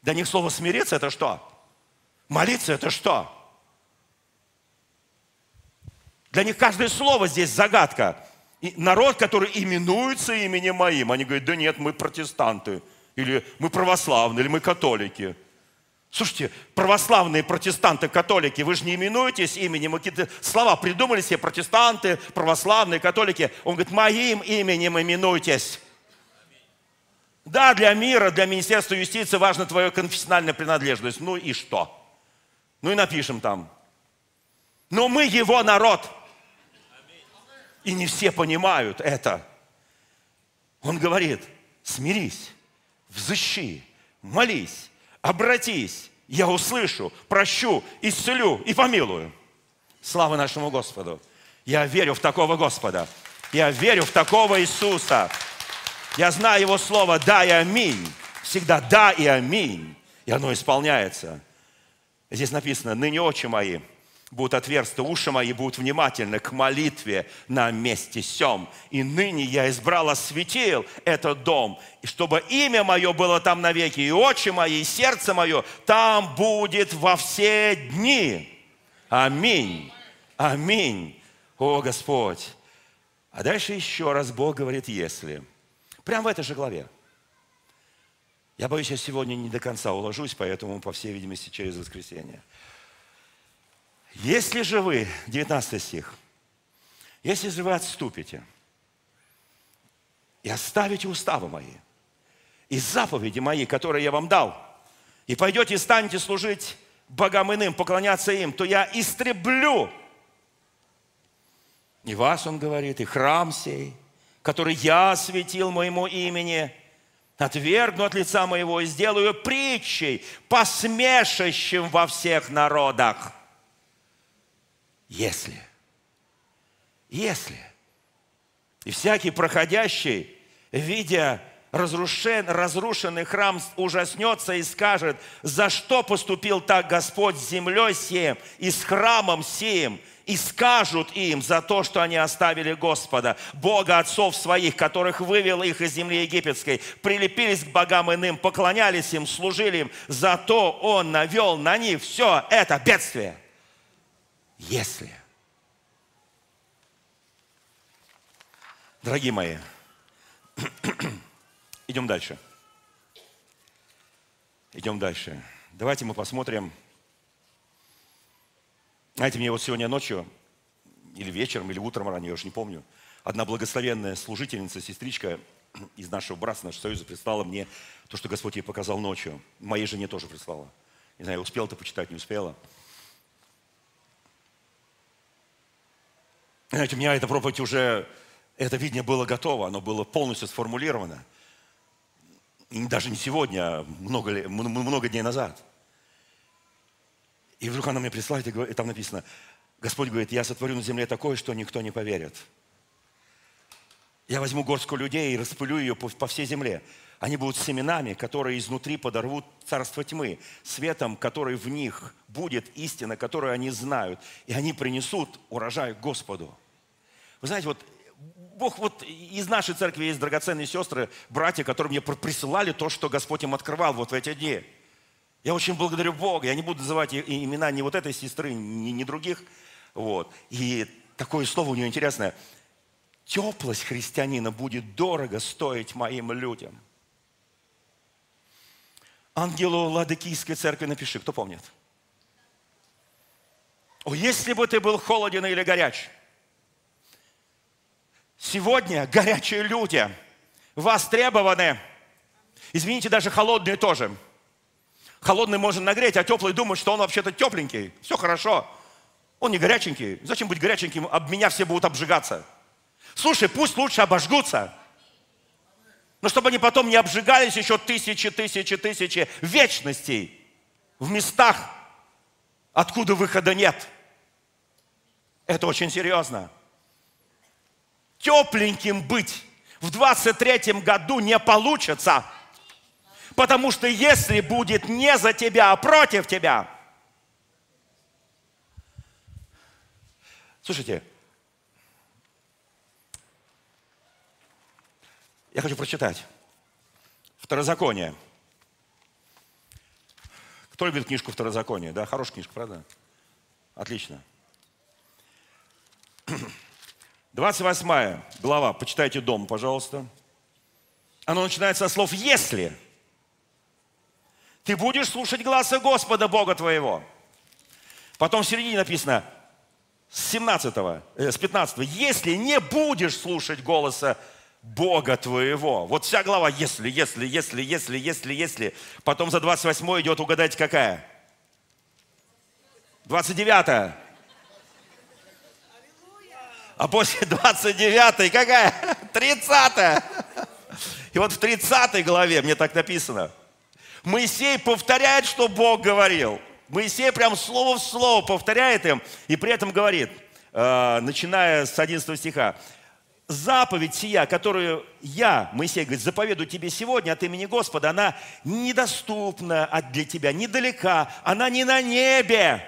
Для них слово смириться это что? Молиться это что? Для них каждое слово здесь загадка. И народ, который именуется именем моим, они говорят, да нет, мы протестанты, или мы православные, или мы католики. Слушайте, православные протестанты, католики, вы же не именуетесь именем, вы какие-то слова придумали себе, протестанты, православные, католики. Он говорит, моим именем именуйтесь. Да, для мира, для Министерства юстиции важна твоя конфессиональная принадлежность. Ну и что? Ну и напишем там. Но мы его народ. И не все понимают это. Он говорит, смирись, взыщи, молись, обратись, я услышу, прощу, исцелю и помилую. Слава нашему Господу. Я верю в такого Господа. Я верю в такого Иисуса. Я знаю Его Слово «да» и «аминь». Всегда «да» и «аминь». И оно исполняется. Здесь написано, ныне очи мои будут отверсты, уши мои будут внимательны к молитве на месте сем. И ныне я избрал, осветил этот дом, и чтобы имя мое было там навеки, и очи мои, и сердце мое там будет во все дни. Аминь. Аминь. О, Господь. А дальше еще раз Бог говорит, если. Прямо в этой же главе. Я боюсь, я сегодня не до конца уложусь, поэтому, по всей видимости, через воскресенье. Если же вы, 19 стих, если же вы отступите и оставите уставы мои, и заповеди мои, которые я вам дал, и пойдете и станете служить богам иным, поклоняться им, то я истреблю и вас, он говорит, и храм сей, который я осветил моему имени – отвергну от лица моего и сделаю притчей, посмешащим во всех народах. Если, если, и всякий проходящий, видя разрушен, разрушенный храм, ужаснется и скажет, за что поступил так Господь с землей сеем и с храмом сеем, и скажут им за то, что они оставили Господа, Бога отцов своих, которых вывел их из земли египетской, прилепились к богам иным, поклонялись им, служили им, зато Он навел на них все это бедствие. Если. Дорогие мои, [clears throat] идем дальше. идем дальше. Давайте мы посмотрим. Знаете, мне вот сегодня ночью, или вечером, или утром ранее, я уже не помню, одна благословенная служительница, сестричка [clears throat] из нашего братства, нашего союза прислала мне то, что Господь ей показал ночью. Моей жене тоже прислала. Не знаю, успела ты почитать, не успела. Знаете, у меня эта проповедь уже, это видение было готово, оно было полностью сформулировано. И даже не сегодня, а много, много дней назад. И вдруг она мне присылает, и там написано, Господь говорит, я сотворю на земле такое, что никто не поверит. Я возьму горстку людей и распылю ее по, по всей земле. Они будут семенами, которые изнутри подорвут царство тьмы, светом, который в них будет истина, которую они знают. И они принесут урожай Господу. Вы знаете, вот Бог, вот из нашей церкви есть драгоценные сестры, братья, которые мне присылали то, что Господь им открывал вот в эти дни. Я очень благодарю Бога. Я не буду называть имена ни вот этой сестры, ни, ни других. Вот. И такое слово у нее интересное – теплость христианина будет дорого стоить моим людям. Ангелу Ладыкийской церкви напиши, кто помнит? О, если бы ты был холоден или горяч. Сегодня горячие люди востребованы. Извините, даже холодные тоже. Холодный можно нагреть, а теплый думает, что он вообще-то тепленький. Все хорошо. Он не горяченький. Зачем быть горяченьким? Об меня все будут обжигаться. Слушай, пусть лучше обожгутся. Но чтобы они потом не обжигались еще тысячи, тысячи, тысячи вечностей в местах, откуда выхода нет. Это очень серьезно. Тепленьким быть в 23 году не получится. Потому что если будет не за тебя, а против тебя. Слушайте, Я хочу прочитать. Второзаконие. Кто любит книжку Второзаконие? Да, хорошая книжка, правда? Отлично. 28 глава, почитайте дом, пожалуйста. Оно начинается со слов «если». Ты будешь слушать глаза Господа, Бога твоего. Потом в середине написано, с 17, э, с 15, если не будешь слушать голоса Бога твоего. Вот вся глава, если, если, если, если, если, если. Потом за 28 идет, угадайте, какая? 29 А после 29 какая? [laughs] 30 И вот в 30 главе, мне так написано, Моисей повторяет, что Бог говорил. Моисей прям слово в слово повторяет им, и при этом говорит, э, начиная с 11 стиха, заповедь сия, которую я, Моисей говорит, заповедую тебе сегодня от имени Господа, она недоступна для тебя, недалека, она не на небе.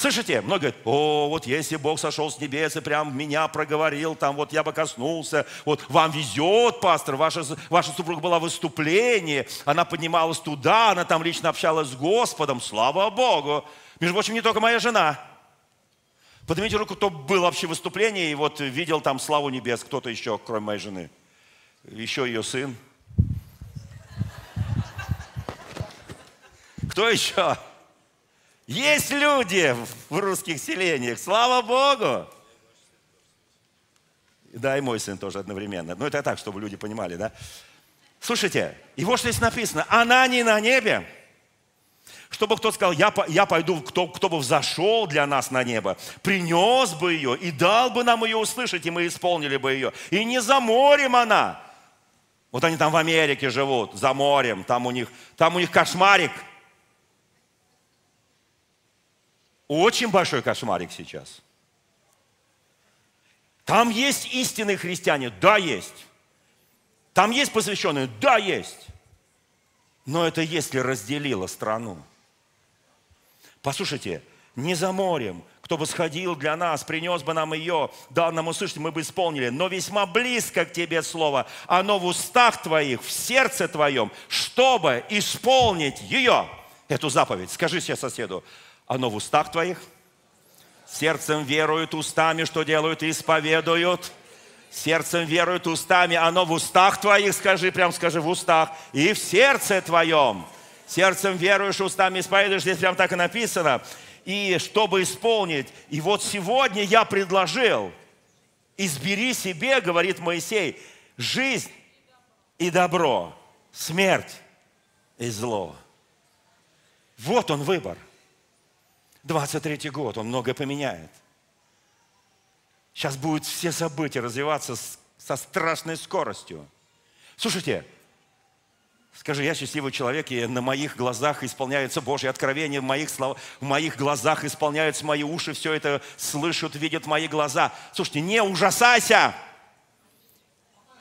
Слышите? Многие говорят, о, вот если Бог сошел с небес и прям меня проговорил, там вот я бы коснулся, вот вам везет, пастор, ваша, ваша супруга была в выступлении, она поднималась туда, она там лично общалась с Господом, слава Богу. Между прочим, не только моя жена – Поднимите руку, кто был вообще в выступлении и вот видел там славу небес. Кто-то еще, кроме моей жены. Еще ее сын. Кто еще? Есть люди в русских селениях, слава Богу. Да, и мой сын тоже одновременно. Но это так, чтобы люди понимали, да? Слушайте, и вот здесь написано. Она не на небе, чтобы кто сказал, я, я пойду, кто, кто бы взошел для нас на небо, принес бы ее и дал бы нам ее услышать, и мы исполнили бы ее. И не за морем она. Вот они там в Америке живут, за морем, там у них, там у них кошмарик. Очень большой кошмарик сейчас. Там есть истинные христиане? Да, есть. Там есть посвященные? Да, есть. Но это если разделило страну. Послушайте, не за морем, кто бы сходил для нас, принес бы нам ее, дал нам услышать, мы бы исполнили. Но весьма близко к тебе слово, оно в устах твоих, в сердце твоем, чтобы исполнить ее, эту заповедь. Скажи себе соседу, оно в устах твоих, сердцем веруют, устами что делают, исповедуют. Сердцем веруют устами, оно в устах твоих, скажи, прям скажи, в устах, и в сердце твоем. Сердцем веруешь, устами исповедуешь, здесь прям так и написано. И чтобы исполнить, и вот сегодня я предложил, избери себе, говорит Моисей, жизнь и добро, смерть и зло. Вот он выбор. 23 год, он многое поменяет. Сейчас будут все события развиваться со страшной скоростью. Слушайте, скажи, я счастливый человек, и на моих глазах исполняются Божьи откровения, в моих, слов... в моих глазах исполняются мои уши, все это слышат, видят мои глаза. Слушайте, не ужасайся!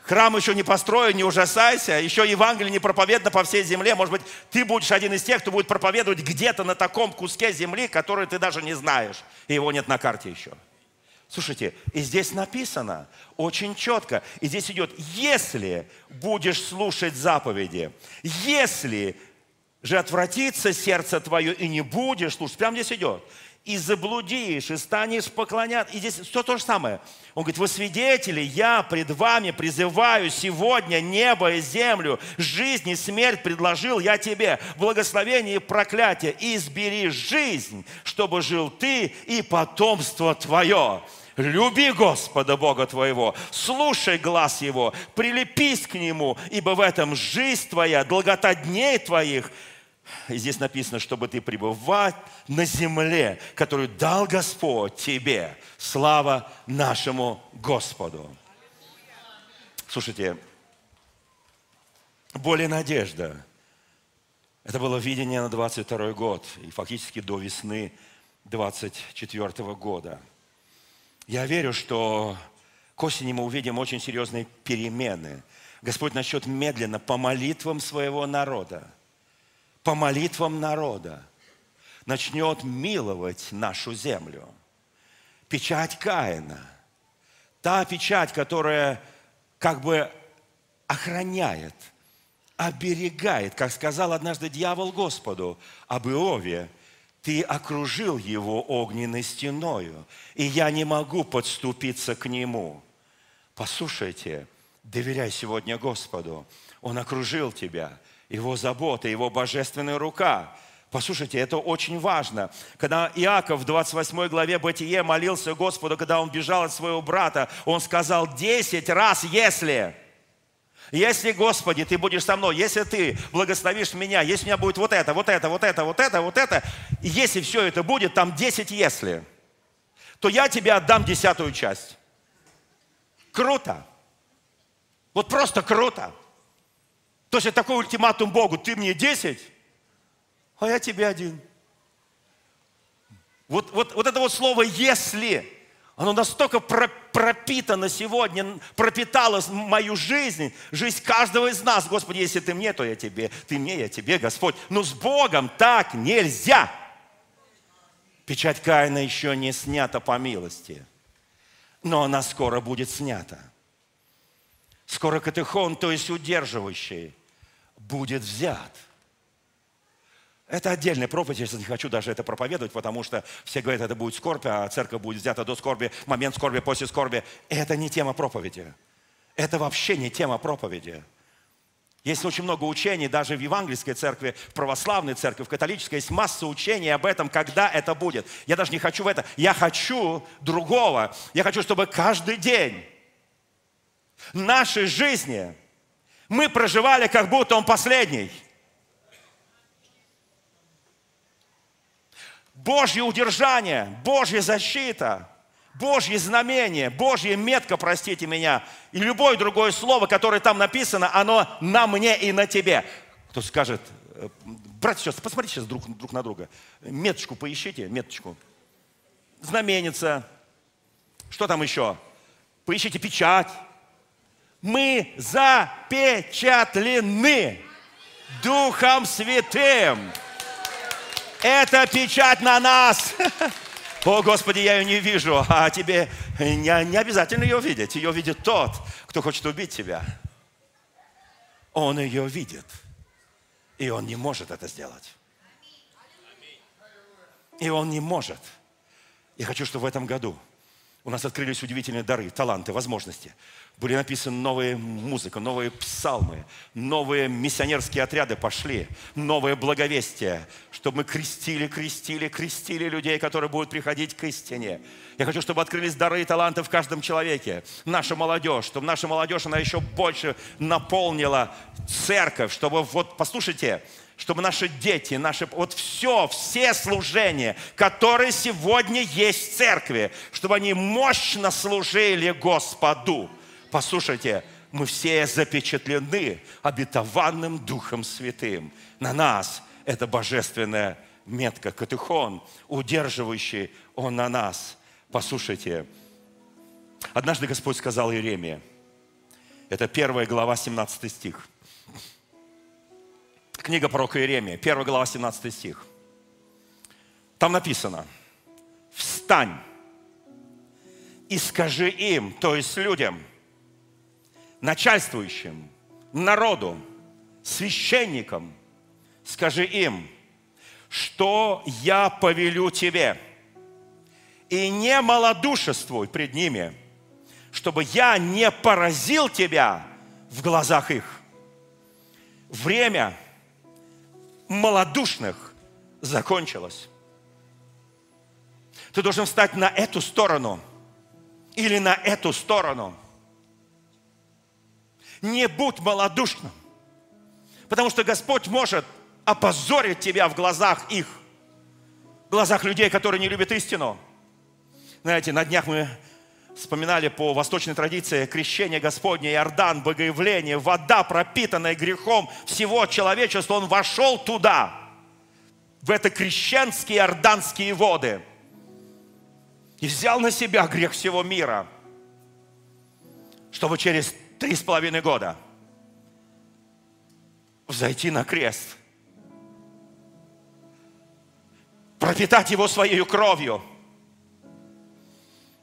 Храм еще не построен, не ужасайся. Еще Евангелие не проповедано по всей земле. Может быть, ты будешь один из тех, кто будет проповедовать где-то на таком куске земли, который ты даже не знаешь. И его нет на карте еще. Слушайте, и здесь написано очень четко, и здесь идет, если будешь слушать заповеди, если же отвратится сердце твое и не будешь слушать, прямо здесь идет, и заблудишь, и станешь поклоняться. И здесь все то же самое. Он говорит, вы свидетели, я пред вами призываю сегодня небо и землю, жизнь и смерть предложил я тебе, благословение и проклятие. Избери жизнь, чтобы жил ты и потомство твое. Люби Господа Бога твоего, слушай глаз Его, прилепись к Нему, ибо в этом жизнь твоя, долгота дней твоих – и здесь написано, чтобы ты пребывать на земле, которую дал Господь тебе. Слава нашему Господу. Слушайте, более надежда. Это было видение на 22 год и фактически до весны 24 года. Я верю, что к осени мы увидим очень серьезные перемены. Господь начнет медленно по молитвам своего народа – по молитвам народа начнет миловать нашу землю. Печать Каина, та печать, которая как бы охраняет, оберегает, как сказал однажды дьявол Господу об Иове, ты окружил его огненной стеною, и я не могу подступиться к нему. Послушайте, доверяй сегодня Господу. Он окружил тебя – его забота, Его божественная рука. Послушайте, это очень важно. Когда Иаков в 28 главе Бытие молился Господу, когда он бежал от своего брата, он сказал 10 раз «если». Если, Господи, Ты будешь со мной, если Ты благословишь меня, если у меня будет вот это, вот это, вот это, вот это, вот это, если все это будет, там 10 «если», то я тебе отдам десятую часть. Круто. Вот просто круто. То есть это такой ультиматум Богу, ты мне 10, а я тебе один. Вот, вот, вот это вот слово «если», оно настолько пропитано сегодня, пропитало мою жизнь, жизнь каждого из нас. Господи, если ты мне, то я тебе, ты мне, я тебе, Господь. Но с Богом так нельзя. Печать Каина еще не снята по милости, но она скоро будет снята. Скоро катехон, то есть удерживающий, будет взят. Это отдельная проповедь, я не хочу даже это проповедовать, потому что все говорят, это будет скорбь, а церковь будет взята до скорби, момент скорби, после скорби. Это не тема проповеди. Это вообще не тема проповеди. Есть очень много учений, даже в евангельской церкви, в православной церкви, в католической, есть масса учений об этом, когда это будет. Я даже не хочу в это. Я хочу другого. Я хочу, чтобы каждый день нашей жизни – мы проживали, как будто он последний. Божье удержание, Божья защита, Божье знамение, Божья метка, простите меня, и любое другое слово, которое там написано, оно на мне и на тебе. Кто скажет, э, братья, сейчас, посмотрите сейчас друг, друг на друга. Меточку поищите, меточку. Знаменится. Что там еще? Поищите печать мы запечатлены Духом Святым. Это печать на нас. [laughs] О, Господи, я ее не вижу, а тебе не, не обязательно ее видеть. Ее видит тот, кто хочет убить тебя. Он ее видит, и он не может это сделать. И он не может. Я хочу, чтобы в этом году у нас открылись удивительные дары, таланты, возможности. Были написаны новые музыка, новые псалмы, новые миссионерские отряды пошли, новое благовестие, чтобы мы крестили, крестили, крестили людей, которые будут приходить к истине. Я хочу, чтобы открылись дары и таланты в каждом человеке. Наша молодежь, чтобы наша молодежь, она еще больше наполнила церковь, чтобы, вот, послушайте, чтобы наши дети, наши, вот все, все служения, которые сегодня есть в церкви, чтобы они мощно служили Господу. Послушайте, мы все запечатлены обетованным Духом Святым. На нас это божественная метка, катехон, удерживающий он на нас. Послушайте, однажды Господь сказал Иеремии, это первая глава, 17 стих. Книга пророка Иеремия, первая глава, 17 стих. Там написано, встань и скажи им, то есть людям – начальствующим, народу, священникам, скажи им, что я повелю тебе, и не малодушествуй пред ними, чтобы я не поразил тебя в глазах их. Время малодушных закончилось. Ты должен встать на эту сторону или на эту сторону – не будь малодушным, потому что Господь может опозорить тебя в глазах их, в глазах людей, которые не любят истину. Знаете, на днях мы вспоминали по восточной традиции крещение Господне, Иордан, богоявление, вода, пропитанная грехом всего человечества, он вошел туда, в это крещенские иорданские воды, и взял на себя грех всего мира, чтобы через три с половиной года. Взойти на крест, пропитать его своей кровью.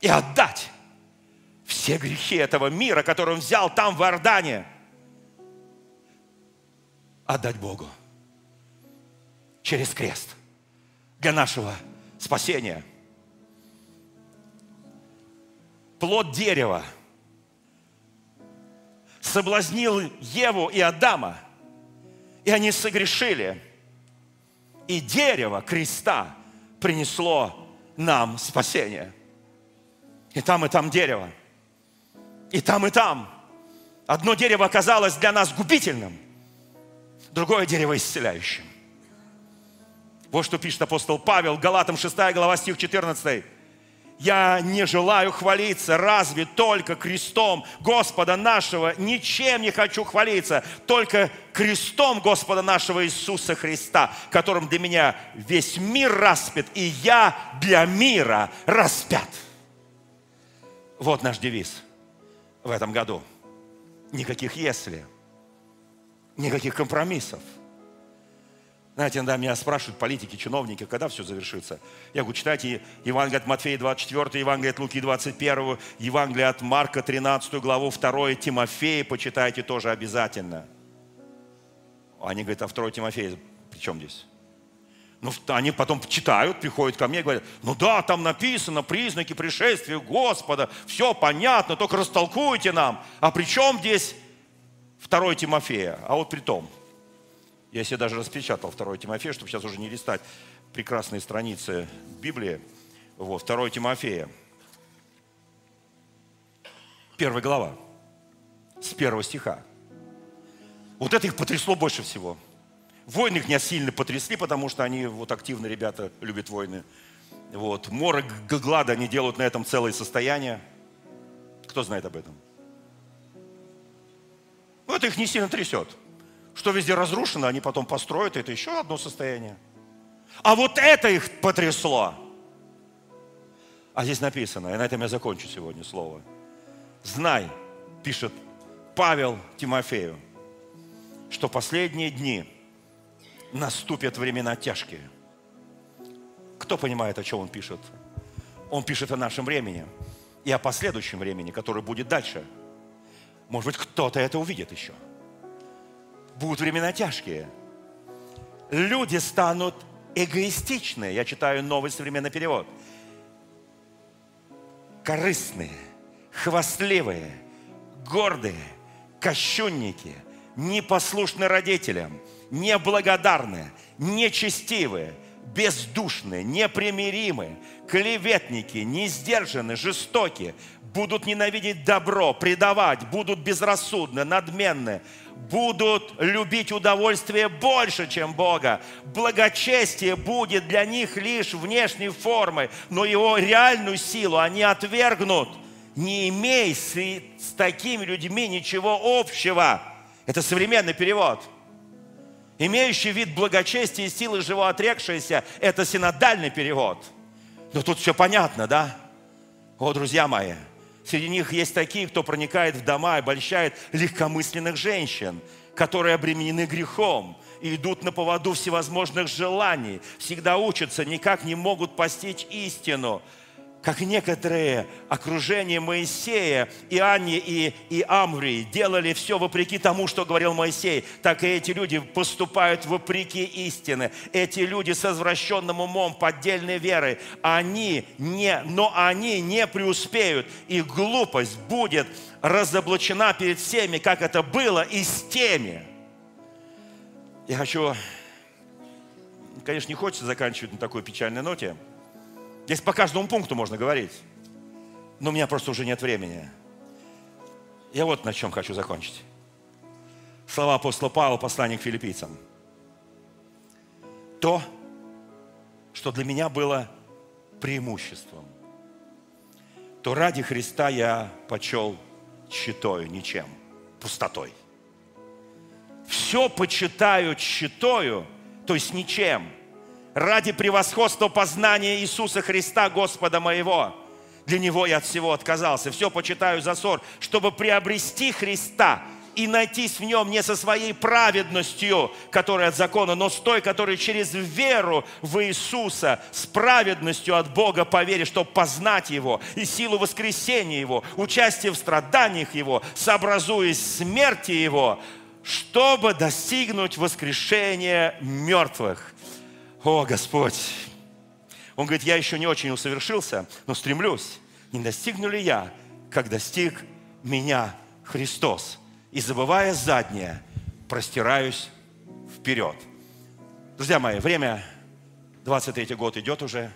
И отдать все грехи этого мира, который он взял там в Иордане, отдать Богу через крест для нашего спасения. Плод дерева – соблазнил Еву и Адама, и они согрешили. И дерево креста принесло нам спасение. И там, и там дерево. И там, и там. Одно дерево оказалось для нас губительным, другое дерево исцеляющим. Вот что пишет апостол Павел, Галатам 6 глава, стих 14 я не желаю хвалиться, разве только крестом Господа нашего, ничем не хочу хвалиться, только крестом Господа нашего Иисуса Христа, которым для меня весь мир распят, и я для мира распят. Вот наш девиз в этом году. Никаких «если», никаких компромиссов – знаете, иногда меня спрашивают политики, чиновники, когда все завершится. Я говорю, читайте Евангелие от Матфея 24, Евангелие от Луки 21, Евангелие от Марка 13 главу, 2 Тимофея почитайте тоже обязательно. Они говорят, а 2 Тимофея при чем здесь? Ну, они потом читают, приходят ко мне и говорят, ну да, там написано признаки пришествия Господа, все понятно, только растолкуйте нам. А при чем здесь 2 Тимофея? А вот при том – я себе даже распечатал 2 Тимофея, чтобы сейчас уже не листать прекрасные страницы Библии. Вот, 2 Тимофея. Первая глава. С первого стиха. Вот это их потрясло больше всего. Войны их не сильно потрясли, потому что они вот активно, ребята, любят войны. Вот. Морок глада они делают на этом целое состояние. Кто знает об этом? Вот их не сильно трясет что везде разрушено, они потом построят, это еще одно состояние. А вот это их потрясло. А здесь написано, и на этом я закончу сегодня слово. Знай, пишет Павел Тимофею, что последние дни наступят времена тяжкие. Кто понимает, о чем он пишет? Он пишет о нашем времени и о последующем времени, которое будет дальше. Может быть, кто-то это увидит еще – будут времена тяжкие. Люди станут эгоистичны. Я читаю новый современный перевод. корыстные, хвастливые, гордые, кощунники, непослушны родителям, неблагодарные, нечестивые, бездушные, непримиримые, клеветники, несдержанные, жестокие, будут ненавидеть добро, предавать, будут безрассудны, надменны, будут любить удовольствие больше, чем Бога. Благочестие будет для них лишь внешней формой, но его реальную силу они отвергнут. Не имей с, с такими людьми ничего общего. Это современный перевод. Имеющий вид благочестия и силы живоотрекшиеся – это синодальный перевод. Но тут все понятно, да? О, друзья мои, Среди них есть такие, кто проникает в дома и обольщает легкомысленных женщин, которые обременены грехом и идут на поводу всевозможных желаний, всегда учатся, никак не могут постичь истину как некоторые окружения Моисея, и Анни, и, и Амврии делали все вопреки тому, что говорил Моисей, так и эти люди поступают вопреки истины. Эти люди с извращенным умом, поддельной верой, они не, но они не преуспеют. Их глупость будет разоблачена перед всеми, как это было и с теми. Я хочу, конечно, не хочется заканчивать на такой печальной ноте, Здесь по каждому пункту можно говорить. Но у меня просто уже нет времени. Я вот на чем хочу закончить. Слова апостола Павла, послание к филиппийцам. То, что для меня было преимуществом, то ради Христа я почел щитою, ничем, пустотой. Все почитаю щитою, то есть ничем – ради превосходства познания Иисуса Христа, Господа моего. Для Него я от всего отказался. Все почитаю за ссор, чтобы приобрести Христа и найтись в Нем не со своей праведностью, которая от закона, но с той, которая через веру в Иисуса, с праведностью от Бога по вере, чтобы познать Его и силу воскресения Его, участие в страданиях Его, сообразуясь смерти Его, чтобы достигнуть воскрешения мертвых. О, Господь! Он говорит, я еще не очень усовершился, но стремлюсь. Не достигну ли я, как достиг меня Христос? И забывая заднее, простираюсь вперед. Друзья мои, время 23 год идет уже.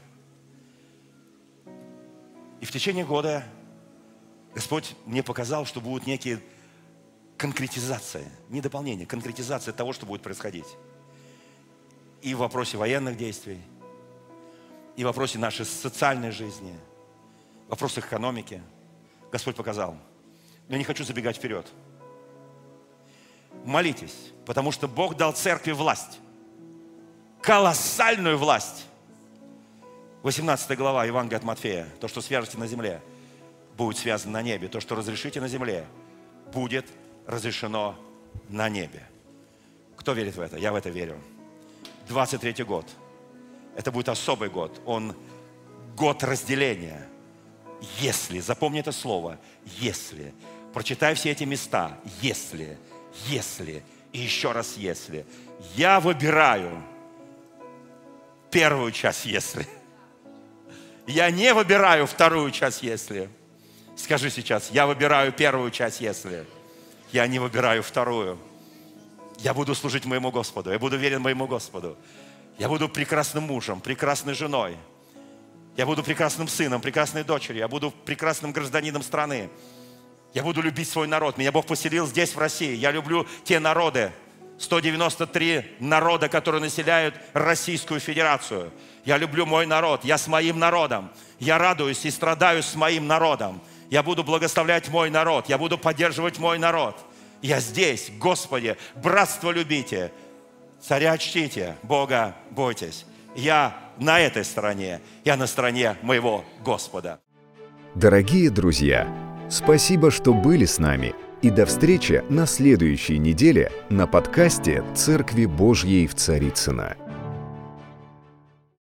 И в течение года Господь мне показал, что будут некие конкретизации, не дополнения, конкретизация того, что будет происходить и в вопросе военных действий, и в вопросе нашей социальной жизни, в вопросах экономики. Господь показал. Но я не хочу забегать вперед. Молитесь, потому что Бог дал церкви власть. Колоссальную власть. 18 глава Евангелия от Матфея. То, что свяжете на земле, будет связано на небе. То, что разрешите на земле, будет разрешено на небе. Кто верит в это? Я в это верю. 23 год. Это будет особый год. Он год разделения. Если, запомни это слово, если. Прочитай все эти места. Если, если и еще раз если. Я выбираю первую часть если. Я не выбираю вторую часть если. Скажи сейчас, я выбираю первую часть если. Я не выбираю вторую. Я буду служить моему Господу, я буду верен моему Господу. Я буду прекрасным мужем, прекрасной женой. Я буду прекрасным сыном, прекрасной дочерью. Я буду прекрасным гражданином страны. Я буду любить свой народ. Меня Бог поселил здесь, в России. Я люблю те народы, 193 народа, которые населяют Российскую Федерацию. Я люблю мой народ. Я с моим народом. Я радуюсь и страдаю с моим народом. Я буду благословлять мой народ. Я буду поддерживать мой народ. Я здесь, Господи, братство любите, царя чтите, Бога бойтесь. Я на этой стороне, я на стороне моего Господа. Дорогие друзья, спасибо, что были с нами. И до встречи на следующей неделе на подкасте «Церкви Божьей в Царицына.